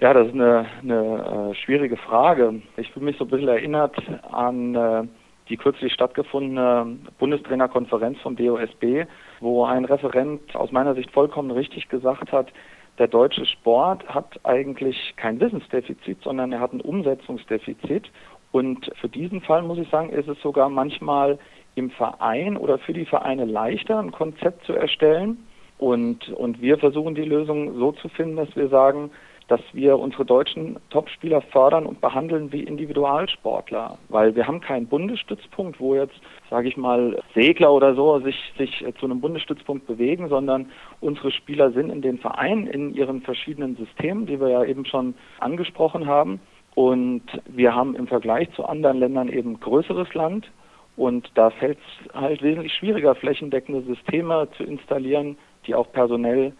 Ja, das ist eine, eine äh, schwierige Frage. Ich fühle mich so ein bisschen erinnert an äh, die kürzlich stattgefundene Bundestrainerkonferenz vom DOSB, wo ein Referent aus meiner Sicht vollkommen richtig gesagt hat, der deutsche Sport hat eigentlich kein Wissensdefizit, sondern er hat ein Umsetzungsdefizit. Und für diesen Fall muss ich sagen, ist es sogar manchmal im Verein oder für die Vereine leichter, ein Konzept zu erstellen. Und, und wir versuchen die Lösung so zu finden, dass wir sagen, dass wir unsere deutschen Topspieler fördern und behandeln wie Individualsportler, weil wir haben keinen Bundesstützpunkt, wo jetzt, sage ich mal, Segler oder so sich, sich zu einem Bundesstützpunkt bewegen, sondern unsere Spieler sind in den Vereinen in ihren verschiedenen Systemen, die wir ja eben schon angesprochen haben. Und wir haben im Vergleich zu anderen Ländern eben größeres Land. Und da fällt es halt wesentlich schwieriger, flächendeckende Systeme zu installieren, die auch personell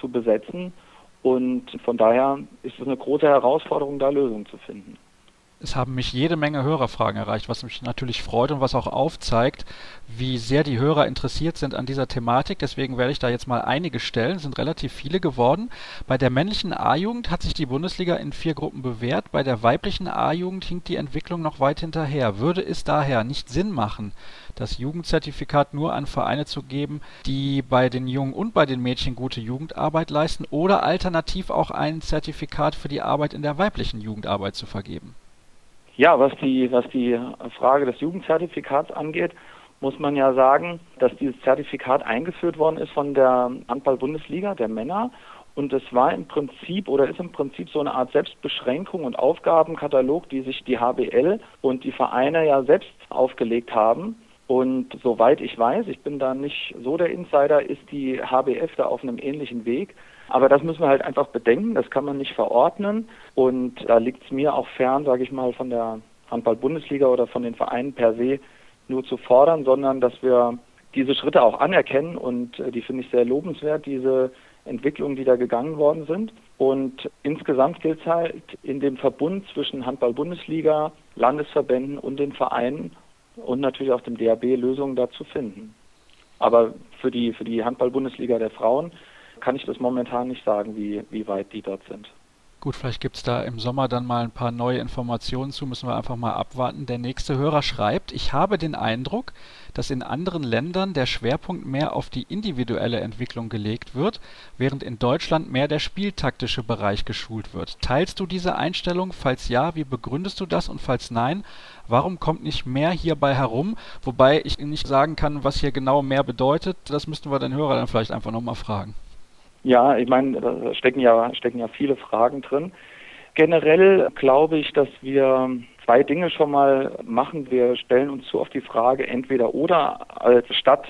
zu besetzen. Und von daher ist es eine große Herausforderung, da Lösungen zu finden. Es haben mich jede Menge Hörerfragen erreicht, was mich natürlich freut und was auch aufzeigt, wie sehr die Hörer interessiert sind an dieser Thematik. Deswegen werde ich da jetzt mal einige stellen. Es sind relativ viele geworden. Bei der männlichen A-Jugend hat sich die Bundesliga in vier Gruppen bewährt. Bei der weiblichen A-Jugend hinkt die Entwicklung noch weit hinterher. Würde es daher nicht Sinn machen, das Jugendzertifikat nur an Vereine zu geben, die bei den Jungen und bei den Mädchen gute Jugendarbeit leisten oder alternativ auch ein Zertifikat für die Arbeit in der weiblichen Jugendarbeit zu vergeben? Ja, was die, was die Frage des Jugendzertifikats angeht, muss man ja sagen, dass dieses Zertifikat eingeführt worden ist von der Handball-Bundesliga der Männer. Und es war im Prinzip oder ist im Prinzip so eine Art Selbstbeschränkung und Aufgabenkatalog, die sich die HBL und die Vereine ja selbst aufgelegt haben. Und soweit ich weiß, ich bin da nicht so der Insider, ist die HBF da auf einem ähnlichen Weg. Aber das müssen wir halt einfach bedenken, das kann man nicht verordnen. Und da liegt es mir auch fern, sage ich mal, von der Handball-Bundesliga oder von den Vereinen per se nur zu fordern, sondern dass wir diese Schritte auch anerkennen und äh, die finde ich sehr lobenswert, diese Entwicklungen, die da gegangen worden sind. Und insgesamt gilt es halt in dem Verbund zwischen Handball-Bundesliga, Landesverbänden und den Vereinen und natürlich auch dem DAB Lösungen da zu finden. Aber für die, für die Handball-Bundesliga der Frauen kann ich das momentan nicht sagen, wie, wie weit die dort sind. Gut, vielleicht gibt es da im Sommer dann mal ein paar neue Informationen zu, müssen wir einfach mal abwarten. Der nächste Hörer schreibt, ich habe den Eindruck, dass in anderen Ländern der Schwerpunkt mehr auf die individuelle Entwicklung gelegt wird, während in Deutschland mehr der spieltaktische Bereich geschult wird. Teilst du diese Einstellung? Falls ja, wie begründest du das? Und falls nein, warum kommt nicht mehr hierbei herum? Wobei ich nicht sagen kann, was hier genau mehr bedeutet, das müssten wir den Hörer dann vielleicht einfach nochmal fragen. Ja, ich meine, da stecken ja, stecken ja viele Fragen drin. Generell glaube ich, dass wir zwei Dinge schon mal machen. Wir stellen uns zu auf die Frage entweder oder als Stadt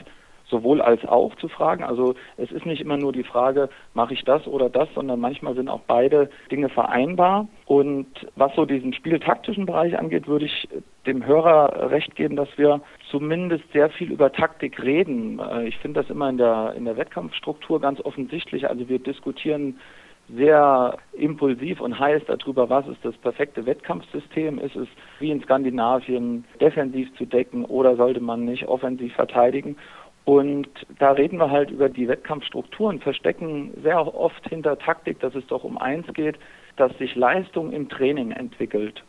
sowohl als auch zu fragen. Also es ist nicht immer nur die Frage, mache ich das oder das, sondern manchmal sind auch beide Dinge vereinbar. Und was so diesen spieltaktischen Bereich angeht, würde ich dem Hörer recht geben, dass wir zumindest sehr viel über Taktik reden. Äh, ich finde das immer in der, in der Wettkampfstruktur ganz offensichtlich. Also wir diskutieren sehr impulsiv und heiß darüber, was ist das perfekte Wettkampfsystem. Ist es wie in Skandinavien defensiv zu decken oder sollte man nicht offensiv verteidigen? Und da reden wir halt über die Wettkampfstrukturen, verstecken sehr oft hinter Taktik, dass es doch um eins geht, dass sich Leistung im Training entwickelt.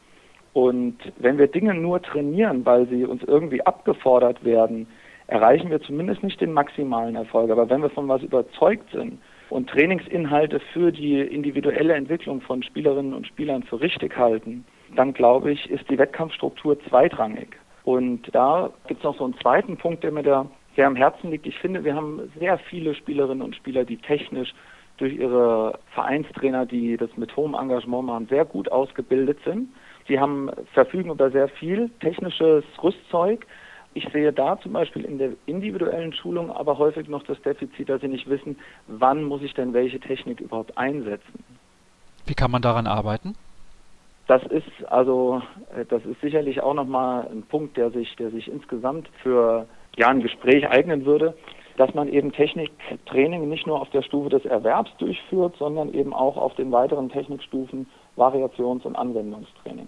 Und wenn wir Dinge nur trainieren, weil sie uns irgendwie abgefordert werden, erreichen wir zumindest nicht den maximalen Erfolg. Aber wenn wir von was überzeugt sind und Trainingsinhalte für die individuelle Entwicklung von Spielerinnen und Spielern für richtig halten, dann glaube ich, ist die Wettkampfstruktur zweitrangig. Und da gibt es noch so einen zweiten Punkt, der mir da sehr am Herzen liegt. Ich finde, wir haben sehr viele Spielerinnen und Spieler, die technisch durch ihre Vereinstrainer, die das mit hohem Engagement machen, sehr gut ausgebildet sind. Sie haben verfügen über sehr viel technisches Rüstzeug. Ich sehe da zum Beispiel in der individuellen Schulung aber häufig noch das Defizit, dass sie nicht wissen, wann muss ich denn welche Technik überhaupt einsetzen. Wie kann man daran arbeiten? Das ist also, äh, das ist sicherlich auch nochmal ein Punkt, der sich, der sich insgesamt für ja, ein Gespräch eignen würde, dass man eben Techniktraining nicht nur auf der Stufe des Erwerbs durchführt, sondern eben auch auf den weiteren Technikstufen Variations- und Anwendungstraining.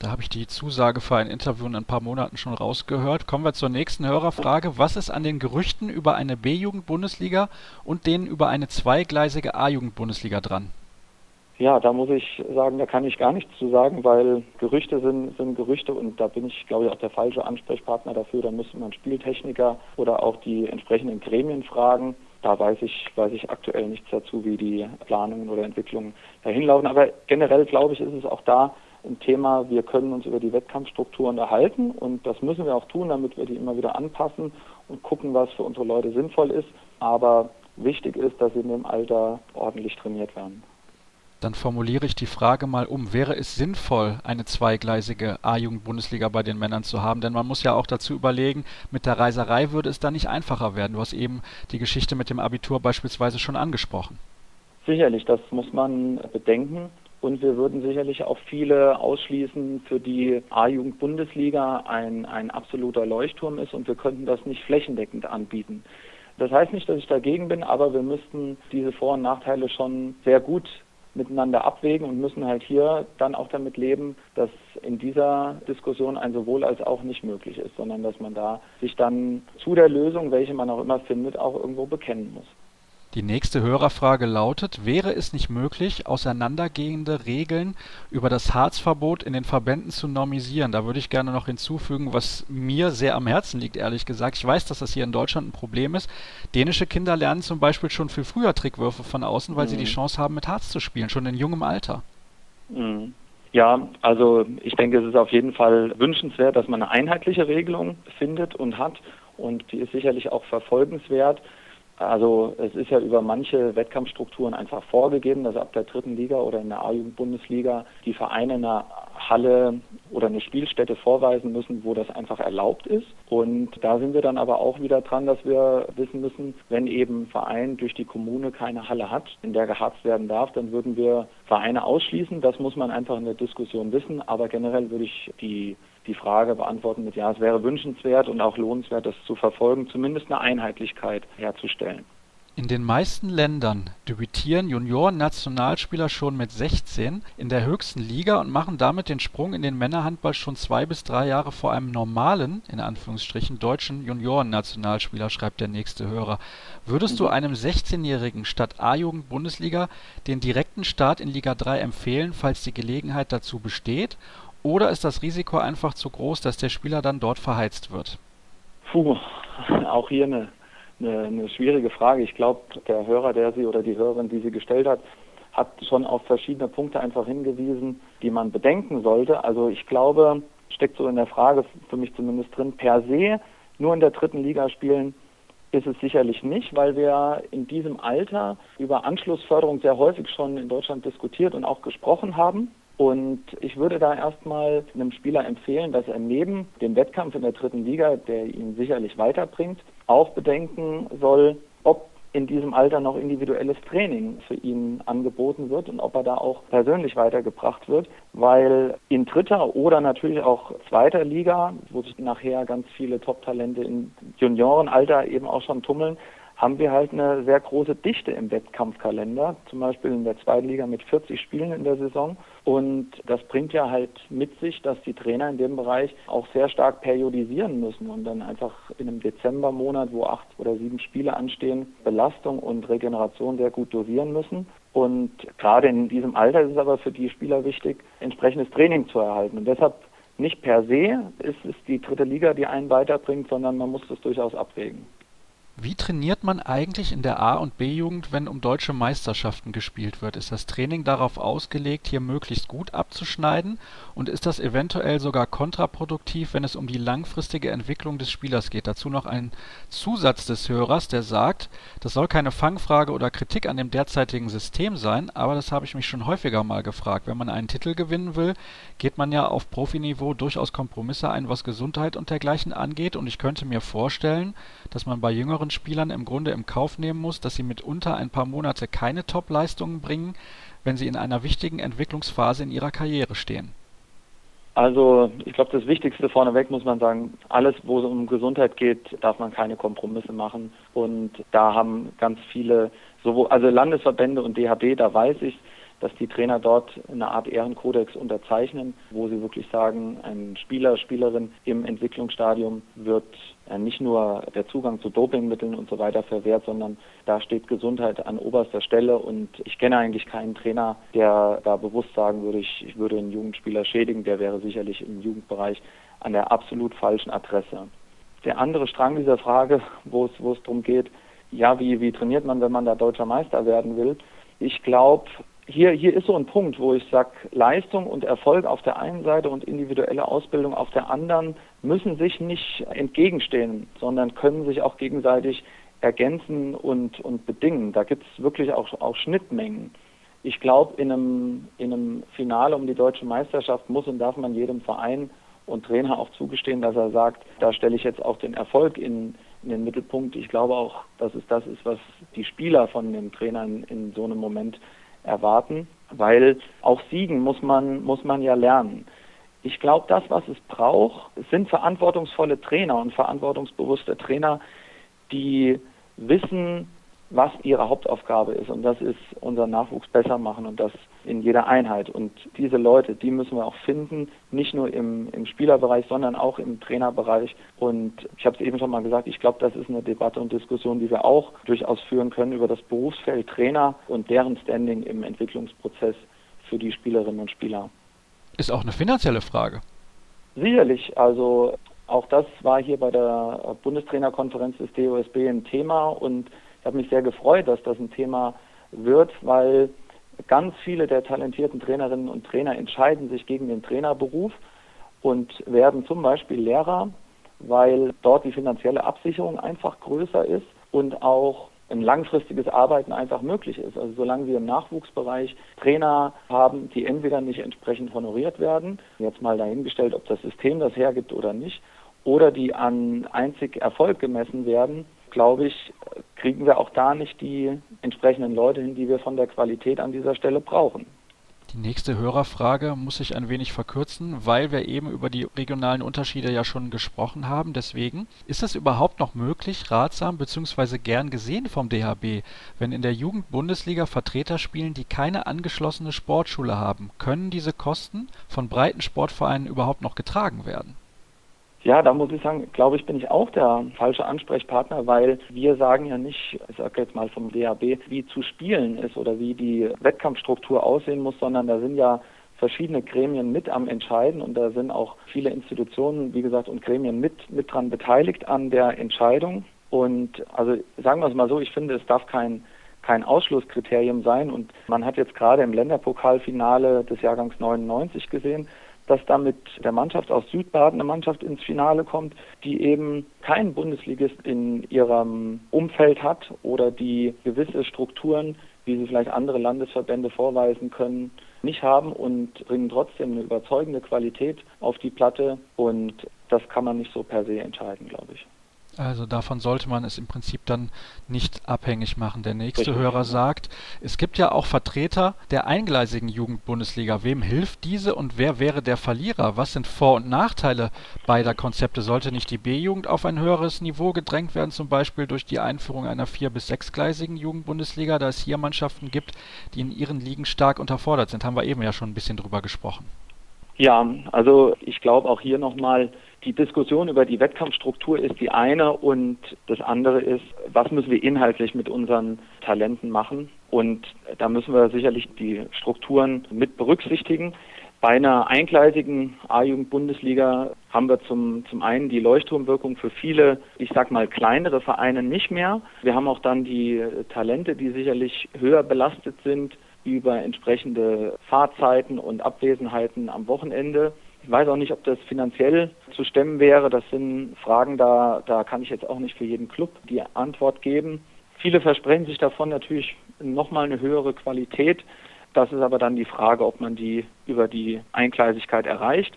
Da habe ich die Zusage für ein Interview in ein paar Monaten schon rausgehört. Kommen wir zur nächsten Hörerfrage. Was ist an den Gerüchten über eine B-Jugend-Bundesliga und denen über eine zweigleisige A-Jugend-Bundesliga dran? Ja, da muss ich sagen, da kann ich gar nichts zu sagen, weil Gerüchte sind, sind Gerüchte und da bin ich, glaube ich, auch der falsche Ansprechpartner dafür. Da müsste man Spieltechniker oder auch die entsprechenden Gremien fragen. Da weiß ich, weiß ich aktuell nichts dazu, wie die Planungen oder Entwicklungen dahin laufen. Aber generell, glaube ich, ist es auch da ein Thema, wir können uns über die Wettkampfstrukturen erhalten und das müssen wir auch tun, damit wir die immer wieder anpassen und gucken, was für unsere Leute sinnvoll ist. Aber wichtig ist, dass sie in dem Alter ordentlich trainiert werden. Dann formuliere ich die Frage mal um. Wäre es sinnvoll, eine zweigleisige A-Jugend-Bundesliga bei den Männern zu haben? Denn man muss ja auch dazu überlegen, mit der Reiserei würde es da nicht einfacher werden. Du hast eben die Geschichte mit dem Abitur beispielsweise schon angesprochen. Sicherlich, das muss man bedenken. Und wir würden sicherlich auch viele ausschließen, für die A-Jugend-Bundesliga ein, ein absoluter Leuchtturm ist und wir könnten das nicht flächendeckend anbieten. Das heißt nicht, dass ich dagegen bin, aber wir müssten diese Vor- und Nachteile schon sehr gut miteinander abwägen und müssen halt hier dann auch damit leben, dass in dieser Diskussion ein sowohl als auch nicht möglich ist, sondern dass man da sich dann zu der Lösung, welche man auch immer findet, auch irgendwo bekennen muss. Die nächste Hörerfrage lautet, wäre es nicht möglich, auseinandergehende Regeln über das Harzverbot in den Verbänden zu normisieren? Da würde ich gerne noch hinzufügen, was mir sehr am Herzen liegt, ehrlich gesagt. Ich weiß, dass das hier in Deutschland ein Problem ist. Dänische Kinder lernen zum Beispiel schon viel früher Trickwürfe von außen, weil mhm. sie die mhm. Chance haben, mit Harz zu spielen, schon in jungem Alter. Mhm. Ja, also ich denke, es ist auf jeden Fall wünschenswert, dass man eine einheitliche Regelung findet und hat. Und die ist sicherlich auch verfolgenswert. Also es ist ja über manche Wettkampfstrukturen einfach vorgegeben, dass ab der dritten Liga oder in der A-Jugend-Bundesliga die Vereine eine Halle oder eine Spielstätte vorweisen müssen, wo das einfach erlaubt ist. Und da sind wir dann aber auch wieder dran, dass wir wissen müssen, wenn eben ein Verein durch die Kommune keine Halle hat, in der geharzt werden darf, dann würden wir Vereine ausschließen. Das muss man einfach in der Diskussion wissen. Aber generell würde ich die die Frage beantworten mit Ja, es wäre wünschenswert und auch lohnenswert, das zu verfolgen, zumindest eine Einheitlichkeit herzustellen. In den meisten Ländern debütieren Junioren-Nationalspieler schon mit 16 in der höchsten Liga und machen damit den Sprung in den Männerhandball schon zwei bis drei Jahre vor einem normalen in Anführungsstrichen deutschen Junioren-Nationalspieler, schreibt der nächste Hörer. Würdest du einem 16-Jährigen statt A-Jugend-Bundesliga den direkten Start in Liga 3 empfehlen, falls die Gelegenheit dazu besteht? Oder ist das Risiko einfach zu groß, dass der Spieler dann dort verheizt wird? Puh, auch hier eine eine, eine schwierige Frage. Ich glaube, der Hörer, der sie oder die Hörerin, die sie gestellt hat, hat schon auf verschiedene Punkte einfach hingewiesen, die man bedenken sollte. Also ich glaube, steckt so in der Frage für mich zumindest drin, per se nur in der dritten Liga spielen ist es sicherlich nicht, weil wir in diesem Alter über Anschlussförderung sehr häufig schon in Deutschland diskutiert und auch gesprochen haben. Und ich würde da erstmal einem Spieler empfehlen, dass er neben dem Wettkampf in der dritten Liga, der ihn sicherlich weiterbringt, auch bedenken soll, ob in diesem Alter noch individuelles Training für ihn angeboten wird und ob er da auch persönlich weitergebracht wird, weil in dritter oder natürlich auch zweiter Liga, wo sich nachher ganz viele Top-Talente im Juniorenalter eben auch schon tummeln, haben wir halt eine sehr große Dichte im Wettkampfkalender, zum Beispiel in der zweiten Liga mit 40 Spielen in der Saison. Und das bringt ja halt mit sich, dass die Trainer in dem Bereich auch sehr stark periodisieren müssen und dann einfach in einem Dezembermonat, wo acht oder sieben Spiele anstehen, Belastung und Regeneration sehr gut dosieren müssen. Und gerade in diesem Alter ist es aber für die Spieler wichtig, entsprechendes Training zu erhalten. Und deshalb nicht per se ist es die dritte Liga, die einen weiterbringt, sondern man muss das durchaus abwägen. Wie trainiert man eigentlich in der A und B-Jugend, wenn um deutsche Meisterschaften gespielt wird? Ist das Training darauf ausgelegt, hier möglichst gut abzuschneiden? Und ist das eventuell sogar kontraproduktiv, wenn es um die langfristige Entwicklung des Spielers geht? Dazu noch ein Zusatz des Hörers, der sagt, das soll keine Fangfrage oder Kritik an dem derzeitigen System sein, aber das habe ich mich schon häufiger mal gefragt. Wenn man einen Titel gewinnen will, geht man ja auf Profiniveau durchaus Kompromisse ein, was Gesundheit und dergleichen angeht. Und ich könnte mir vorstellen, dass man bei jüngeren Spielern im Grunde im Kauf nehmen muss, dass sie mitunter ein paar Monate keine Top-Leistungen bringen, wenn sie in einer wichtigen Entwicklungsphase in ihrer Karriere stehen? Also ich glaube, das Wichtigste vorneweg muss man sagen, alles, wo es um Gesundheit geht, darf man keine Kompromisse machen. Und da haben ganz viele, sowohl, also Landesverbände und DHB, da weiß ich, dass die Trainer dort eine Art Ehrenkodex unterzeichnen, wo sie wirklich sagen, ein Spieler, Spielerin im Entwicklungsstadium wird äh, nicht nur der Zugang zu Dopingmitteln und so weiter verwehrt, sondern da steht Gesundheit an oberster Stelle und ich kenne eigentlich keinen Trainer, der da bewusst sagen würde, ich, ich würde einen Jugendspieler schädigen, der wäre sicherlich im Jugendbereich an der absolut falschen Adresse. Der andere Strang dieser Frage, wo es, wo es darum geht, ja, wie, wie trainiert man, wenn man da deutscher Meister werden will? Ich glaube, hier, hier ist so ein Punkt, wo ich sage, Leistung und Erfolg auf der einen Seite und individuelle Ausbildung auf der anderen müssen sich nicht entgegenstehen, sondern können sich auch gegenseitig ergänzen und, und bedingen. Da gibt es wirklich auch, auch Schnittmengen. Ich glaube, in einem, in einem Finale um die deutsche Meisterschaft muss und darf man jedem Verein und Trainer auch zugestehen, dass er sagt, da stelle ich jetzt auch den Erfolg in, in den Mittelpunkt. Ich glaube auch, dass es das ist, was die Spieler von den Trainern in so einem Moment erwarten, weil auch siegen muss man, muss man ja lernen. Ich glaube, das, was es braucht, sind verantwortungsvolle Trainer und verantwortungsbewusste Trainer, die wissen, was ihre Hauptaufgabe ist. Und das ist unseren Nachwuchs besser machen und das in jeder Einheit. Und diese Leute, die müssen wir auch finden, nicht nur im, im Spielerbereich, sondern auch im Trainerbereich. Und ich habe es eben schon mal gesagt, ich glaube, das ist eine Debatte und Diskussion, die wir auch durchaus führen können über das Berufsfeld Trainer und deren Standing im Entwicklungsprozess für die Spielerinnen und Spieler. Ist auch eine finanzielle Frage. Sicherlich. Also auch das war hier bei der Bundestrainerkonferenz des DOSB ein Thema und ich habe mich sehr gefreut, dass das ein Thema wird, weil ganz viele der talentierten Trainerinnen und Trainer entscheiden sich gegen den Trainerberuf und werden zum Beispiel Lehrer, weil dort die finanzielle Absicherung einfach größer ist und auch ein langfristiges Arbeiten einfach möglich ist. Also solange wir im Nachwuchsbereich Trainer haben, die entweder nicht entsprechend honoriert werden, jetzt mal dahingestellt, ob das System das hergibt oder nicht, oder die an einzig Erfolg gemessen werden, glaube ich, kriegen wir auch da nicht die entsprechenden Leute hin, die wir von der Qualität an dieser Stelle brauchen. Die nächste Hörerfrage muss ich ein wenig verkürzen, weil wir eben über die regionalen Unterschiede ja schon gesprochen haben. Deswegen, ist es überhaupt noch möglich, ratsam bzw. gern gesehen vom DHB, wenn in der Jugendbundesliga Vertreter spielen, die keine angeschlossene Sportschule haben? Können diese Kosten von breiten Sportvereinen überhaupt noch getragen werden? Ja, da muss ich sagen, glaube ich, bin ich auch der falsche Ansprechpartner, weil wir sagen ja nicht, ich sage jetzt mal vom DAB, wie zu spielen ist oder wie die Wettkampfstruktur aussehen muss, sondern da sind ja verschiedene Gremien mit am Entscheiden und da sind auch viele Institutionen, wie gesagt, und Gremien mit, mit dran beteiligt an der Entscheidung. Und also sagen wir es mal so, ich finde, es darf kein kein Ausschlusskriterium sein. Und man hat jetzt gerade im Länderpokalfinale des Jahrgangs 99 gesehen, dass damit der Mannschaft aus Südbaden eine Mannschaft ins Finale kommt, die eben keinen Bundesligist in ihrem Umfeld hat oder die gewisse Strukturen, wie sie vielleicht andere Landesverbände vorweisen können, nicht haben und bringen trotzdem eine überzeugende Qualität auf die Platte und das kann man nicht so per se entscheiden, glaube ich. Also davon sollte man es im Prinzip dann nicht abhängig machen. Der nächste Richtig, Hörer sagt, es gibt ja auch Vertreter der eingleisigen Jugendbundesliga. Wem hilft diese und wer wäre der Verlierer? Was sind Vor- und Nachteile beider Konzepte? Sollte nicht die B-Jugend auf ein höheres Niveau gedrängt werden, zum Beispiel durch die Einführung einer vier- bis sechsgleisigen Jugendbundesliga, da es hier Mannschaften gibt, die in ihren Ligen stark unterfordert sind? Haben wir eben ja schon ein bisschen drüber gesprochen. Ja, also ich glaube auch hier nochmal, die Diskussion über die Wettkampfstruktur ist die eine und das andere ist, was müssen wir inhaltlich mit unseren Talenten machen? Und da müssen wir sicherlich die Strukturen mit berücksichtigen. Bei einer eingleisigen A-Jugend-Bundesliga haben wir zum, zum einen die Leuchtturmwirkung für viele, ich sag mal, kleinere Vereine nicht mehr. Wir haben auch dann die Talente, die sicherlich höher belastet sind über entsprechende Fahrzeiten und Abwesenheiten am Wochenende. Ich weiß auch nicht, ob das finanziell zu stemmen wäre. Das sind Fragen, da, da kann ich jetzt auch nicht für jeden Club die Antwort geben. Viele versprechen sich davon natürlich nochmal eine höhere Qualität. Das ist aber dann die Frage, ob man die über die Eingleisigkeit erreicht.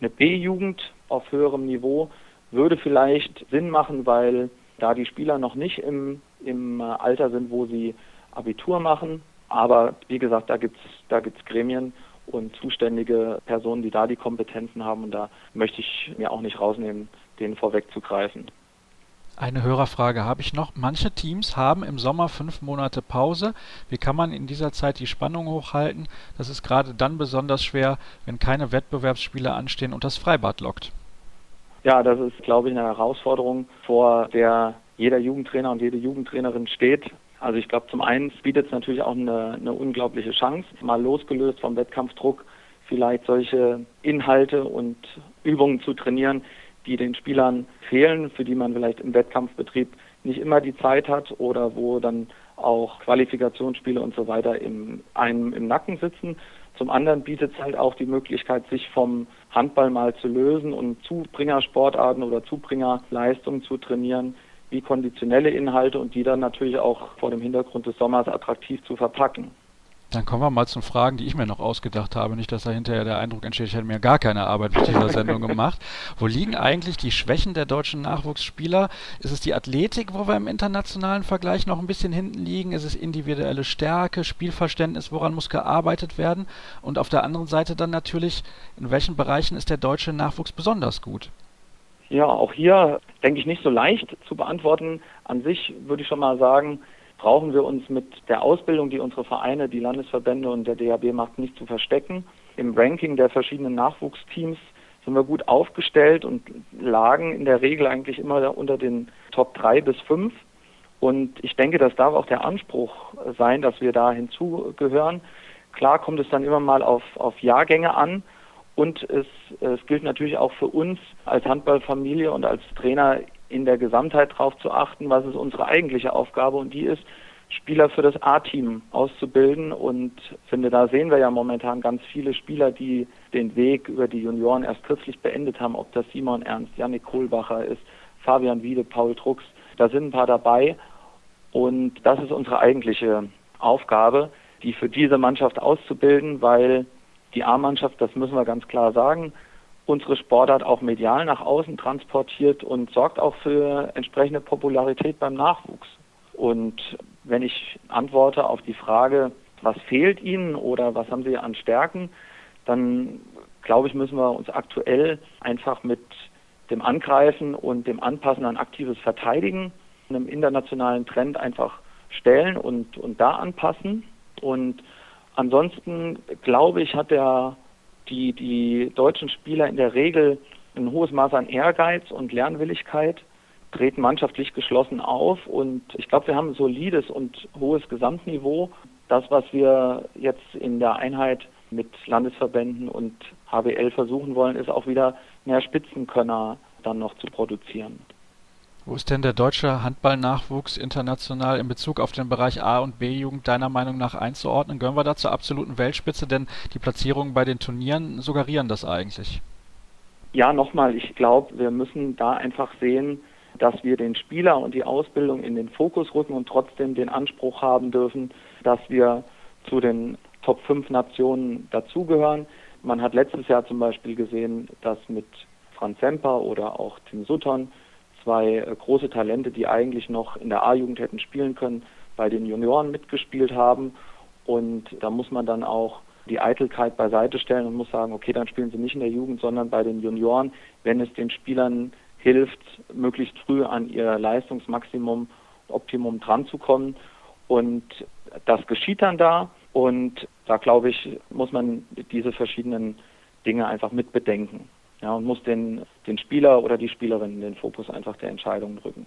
Eine B-Jugend auf höherem Niveau würde vielleicht Sinn machen, weil da die Spieler noch nicht im, im Alter sind, wo sie Abitur machen, aber wie gesagt, da gibt es da gibt's Gremien und zuständige Personen, die da die Kompetenzen haben. Und da möchte ich mir auch nicht rausnehmen, denen vorwegzugreifen. Eine Hörerfrage habe ich noch. Manche Teams haben im Sommer fünf Monate Pause. Wie kann man in dieser Zeit die Spannung hochhalten? Das ist gerade dann besonders schwer, wenn keine Wettbewerbsspiele anstehen und das Freibad lockt. Ja, das ist, glaube ich, eine Herausforderung, vor der jeder Jugendtrainer und jede Jugendtrainerin steht. Also ich glaube, zum einen bietet es natürlich auch eine, eine unglaubliche Chance, mal losgelöst vom Wettkampfdruck, vielleicht solche Inhalte und Übungen zu trainieren, die den Spielern fehlen, für die man vielleicht im Wettkampfbetrieb nicht immer die Zeit hat oder wo dann auch Qualifikationsspiele und so weiter im, einem im Nacken sitzen. Zum anderen bietet es halt auch die Möglichkeit, sich vom Handball mal zu lösen und Zubringersportarten oder Zubringerleistungen zu trainieren, wie konditionelle Inhalte und die dann natürlich auch vor dem Hintergrund des Sommers attraktiv zu verpacken. Dann kommen wir mal zu Fragen, die ich mir noch ausgedacht habe. Nicht, dass da hinterher der Eindruck entsteht, ich hätte mir gar keine Arbeit mit dieser Sendung gemacht. Wo liegen eigentlich die Schwächen der deutschen Nachwuchsspieler? Ist es die Athletik, wo wir im internationalen Vergleich noch ein bisschen hinten liegen? Ist es individuelle Stärke, Spielverständnis, woran muss gearbeitet werden? Und auf der anderen Seite dann natürlich, in welchen Bereichen ist der deutsche Nachwuchs besonders gut? Ja, auch hier denke ich nicht so leicht zu beantworten. An sich würde ich schon mal sagen, brauchen wir uns mit der Ausbildung, die unsere Vereine, die Landesverbände und der DHB macht, nicht zu verstecken. Im Ranking der verschiedenen Nachwuchsteams sind wir gut aufgestellt und lagen in der Regel eigentlich immer unter den Top 3 bis 5. Und ich denke, das darf auch der Anspruch sein, dass wir da hinzugehören. Klar kommt es dann immer mal auf, auf Jahrgänge an, und es, es gilt natürlich auch für uns als Handballfamilie und als Trainer in der Gesamtheit darauf zu achten, was ist unsere eigentliche Aufgabe und die ist, Spieler für das A-Team auszubilden. Und finde, da sehen wir ja momentan ganz viele Spieler, die den Weg über die Junioren erst kürzlich beendet haben, ob das Simon Ernst, Janik Kohlbacher ist, Fabian Wiede, Paul Drucks, da sind ein paar dabei. Und das ist unsere eigentliche Aufgabe, die für diese Mannschaft auszubilden, weil die A-Mannschaft, das müssen wir ganz klar sagen, unsere Sportart auch medial nach außen transportiert und sorgt auch für entsprechende Popularität beim Nachwuchs. Und wenn ich antworte auf die Frage, was fehlt ihnen oder was haben sie an Stärken, dann glaube ich, müssen wir uns aktuell einfach mit dem Angreifen und dem Anpassen an aktives Verteidigen, einem internationalen Trend einfach stellen und, und da anpassen. Und ansonsten glaube ich, hat der, die, die deutschen Spieler in der Regel ein hohes Maß an Ehrgeiz und Lernwilligkeit, treten mannschaftlich geschlossen auf und ich glaube, wir haben ein solides und hohes Gesamtniveau. Das, was wir jetzt in der Einheit mit Landesverbänden und HBL versuchen wollen, ist auch wieder mehr Spitzenkönner dann noch zu produzieren. Wo ist denn der deutsche Handballnachwuchs international in Bezug auf den Bereich A- und B-Jugend deiner Meinung nach einzuordnen? Gehören wir da zur absoluten Weltspitze? Denn die Platzierungen bei den Turnieren suggerieren das eigentlich. Ja, nochmal, ich glaube, wir müssen da einfach sehen, dass wir den Spieler und die Ausbildung in den Fokus rücken und trotzdem den Anspruch haben dürfen, dass wir zu den Top 5 Nationen dazugehören. Man hat letztes Jahr zum Beispiel gesehen, dass mit Franz Semper oder auch Tim Sutton zwei äh, große Talente, die eigentlich noch in der A-Jugend hätten spielen können, bei den Junioren mitgespielt haben. Und da muss man dann auch die Eitelkeit beiseite stellen und muss sagen, okay, dann spielen sie nicht in der Jugend, sondern bei den Junioren, wenn es den Spielern hilft, möglichst früh an ihr Leistungsmaximum, Optimum dran zu kommen. Und das geschieht dann da. Und da glaube ich, muss man diese verschiedenen Dinge einfach mitbedenken. Ja, und muss den, den Spieler oder die Spielerin in den Fokus einfach der Entscheidungen drücken.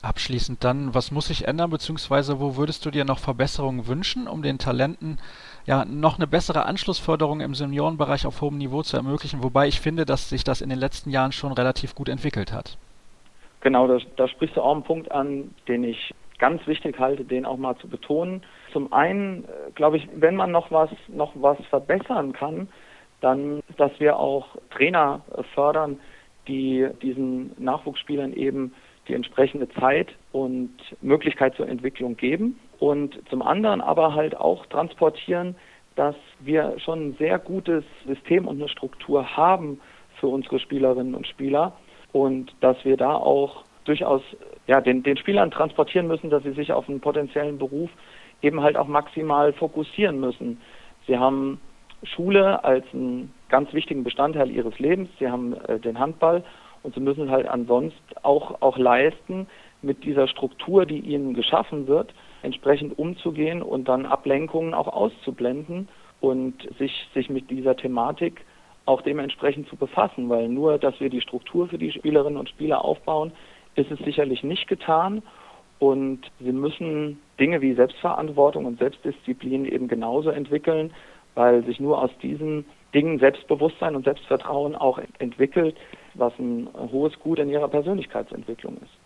Abschließend dann, was muss sich ändern, beziehungsweise wo würdest du dir noch Verbesserungen wünschen, um den Talenten ja noch eine bessere Anschlussförderung im Seniorenbereich auf hohem Niveau zu ermöglichen, wobei ich finde, dass sich das in den letzten Jahren schon relativ gut entwickelt hat. Genau, da, da sprichst du auch einen Punkt an, den ich ganz wichtig halte, den auch mal zu betonen. Zum einen, äh, glaube ich, wenn man noch was, noch was verbessern kann, dann, dass wir auch Trainer fördern, die diesen Nachwuchsspielern eben die entsprechende Zeit und Möglichkeit zur Entwicklung geben und zum anderen aber halt auch transportieren, dass wir schon ein sehr gutes System und eine Struktur haben für unsere Spielerinnen und Spieler und dass wir da auch durchaus ja, den, den Spielern transportieren müssen, dass sie sich auf einen potenziellen Beruf eben halt auch maximal fokussieren müssen. Sie haben Schule als einen ganz wichtigen Bestandteil ihres Lebens, sie haben äh, den Handball und sie müssen halt ansonsten auch, auch leisten, mit dieser Struktur, die ihnen geschaffen wird, entsprechend umzugehen und dann Ablenkungen auch auszublenden und sich, sich mit dieser Thematik auch dementsprechend zu befassen, weil nur, dass wir die Struktur für die Spielerinnen und Spieler aufbauen, ist es sicherlich nicht getan. Und sie müssen Dinge wie Selbstverantwortung und Selbstdisziplin eben genauso entwickeln, weil sich nur aus diesen Dingen Selbstbewusstsein und Selbstvertrauen auch entwickelt, was ein hohes Gut in ihrer Persönlichkeitsentwicklung ist.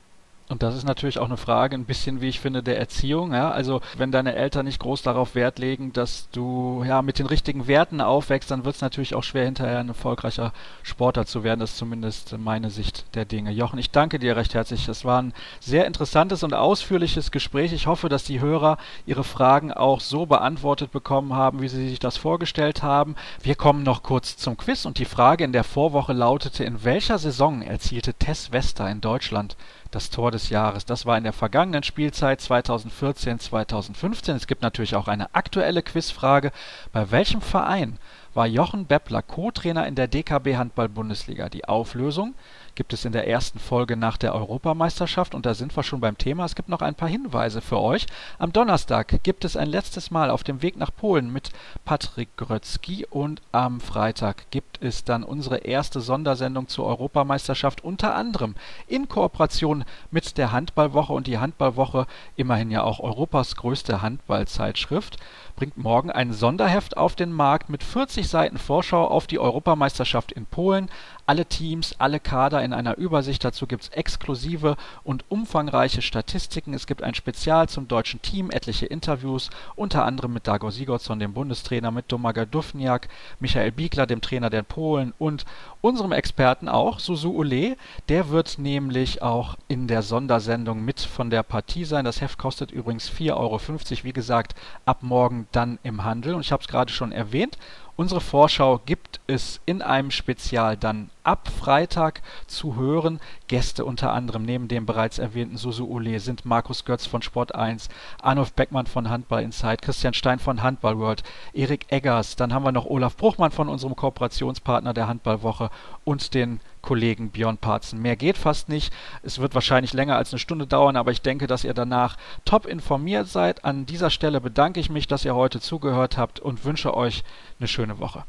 Und das ist natürlich auch eine Frage, ein bisschen, wie ich finde, der Erziehung. Ja? Also wenn deine Eltern nicht groß darauf Wert legen, dass du ja mit den richtigen Werten aufwächst, dann wird es natürlich auch schwer, hinterher ein erfolgreicher Sportler zu werden. Das ist zumindest meine Sicht der Dinge. Jochen, ich danke dir recht herzlich. Es war ein sehr interessantes und ausführliches Gespräch. Ich hoffe, dass die Hörer ihre Fragen auch so beantwortet bekommen haben, wie sie sich das vorgestellt haben. Wir kommen noch kurz zum Quiz und die Frage in der Vorwoche lautete, in welcher Saison erzielte Tess Wester in Deutschland das Tor des Jahres. Das war in der vergangenen Spielzeit 2014-2015. Es gibt natürlich auch eine aktuelle Quizfrage. Bei welchem Verein war Jochen Beppler Co-Trainer in der DKB Handball Bundesliga? Die Auflösung gibt es in der ersten Folge nach der Europameisterschaft und da sind wir schon beim Thema. Es gibt noch ein paar Hinweise für euch. Am Donnerstag gibt es ein letztes Mal auf dem Weg nach Polen mit Patrick Grötzky und am Freitag gibt es dann unsere erste Sondersendung zur Europameisterschaft unter anderem in Kooperation mit der Handballwoche und die Handballwoche immerhin ja auch Europas größte Handballzeitschrift bringt morgen ein Sonderheft auf den Markt mit 40 Seiten Vorschau auf die Europameisterschaft in Polen. Alle Teams, alle Kader in einer Übersicht. Dazu gibt es exklusive und umfangreiche Statistiken. Es gibt ein Spezial zum deutschen Team, etliche Interviews, unter anderem mit Dago Sigurdsson, dem Bundestrainer, mit Domaga Dufniak, Michael Biegler, dem Trainer der Polen und unserem Experten auch, Susu Ule. Der wird nämlich auch in der Sondersendung mit von der Partie sein. Das Heft kostet übrigens 4,50 Euro. Wie gesagt, ab morgen dann im Handel. Und ich habe es gerade schon erwähnt, unsere Vorschau gibt es in einem Spezial dann ab Freitag zu hören. Gäste unter anderem neben dem bereits erwähnten Susu Ole sind Markus Götz von Sport 1, Arnulf Beckmann von Handball Inside, Christian Stein von Handball World, Erik Eggers, dann haben wir noch Olaf Bruchmann von unserem Kooperationspartner der Handballwoche und den Kollegen Björn Parzen. Mehr geht fast nicht. Es wird wahrscheinlich länger als eine Stunde dauern, aber ich denke, dass ihr danach top informiert seid. An dieser Stelle bedanke ich mich, dass ihr heute zugehört habt und wünsche euch eine schöne Woche.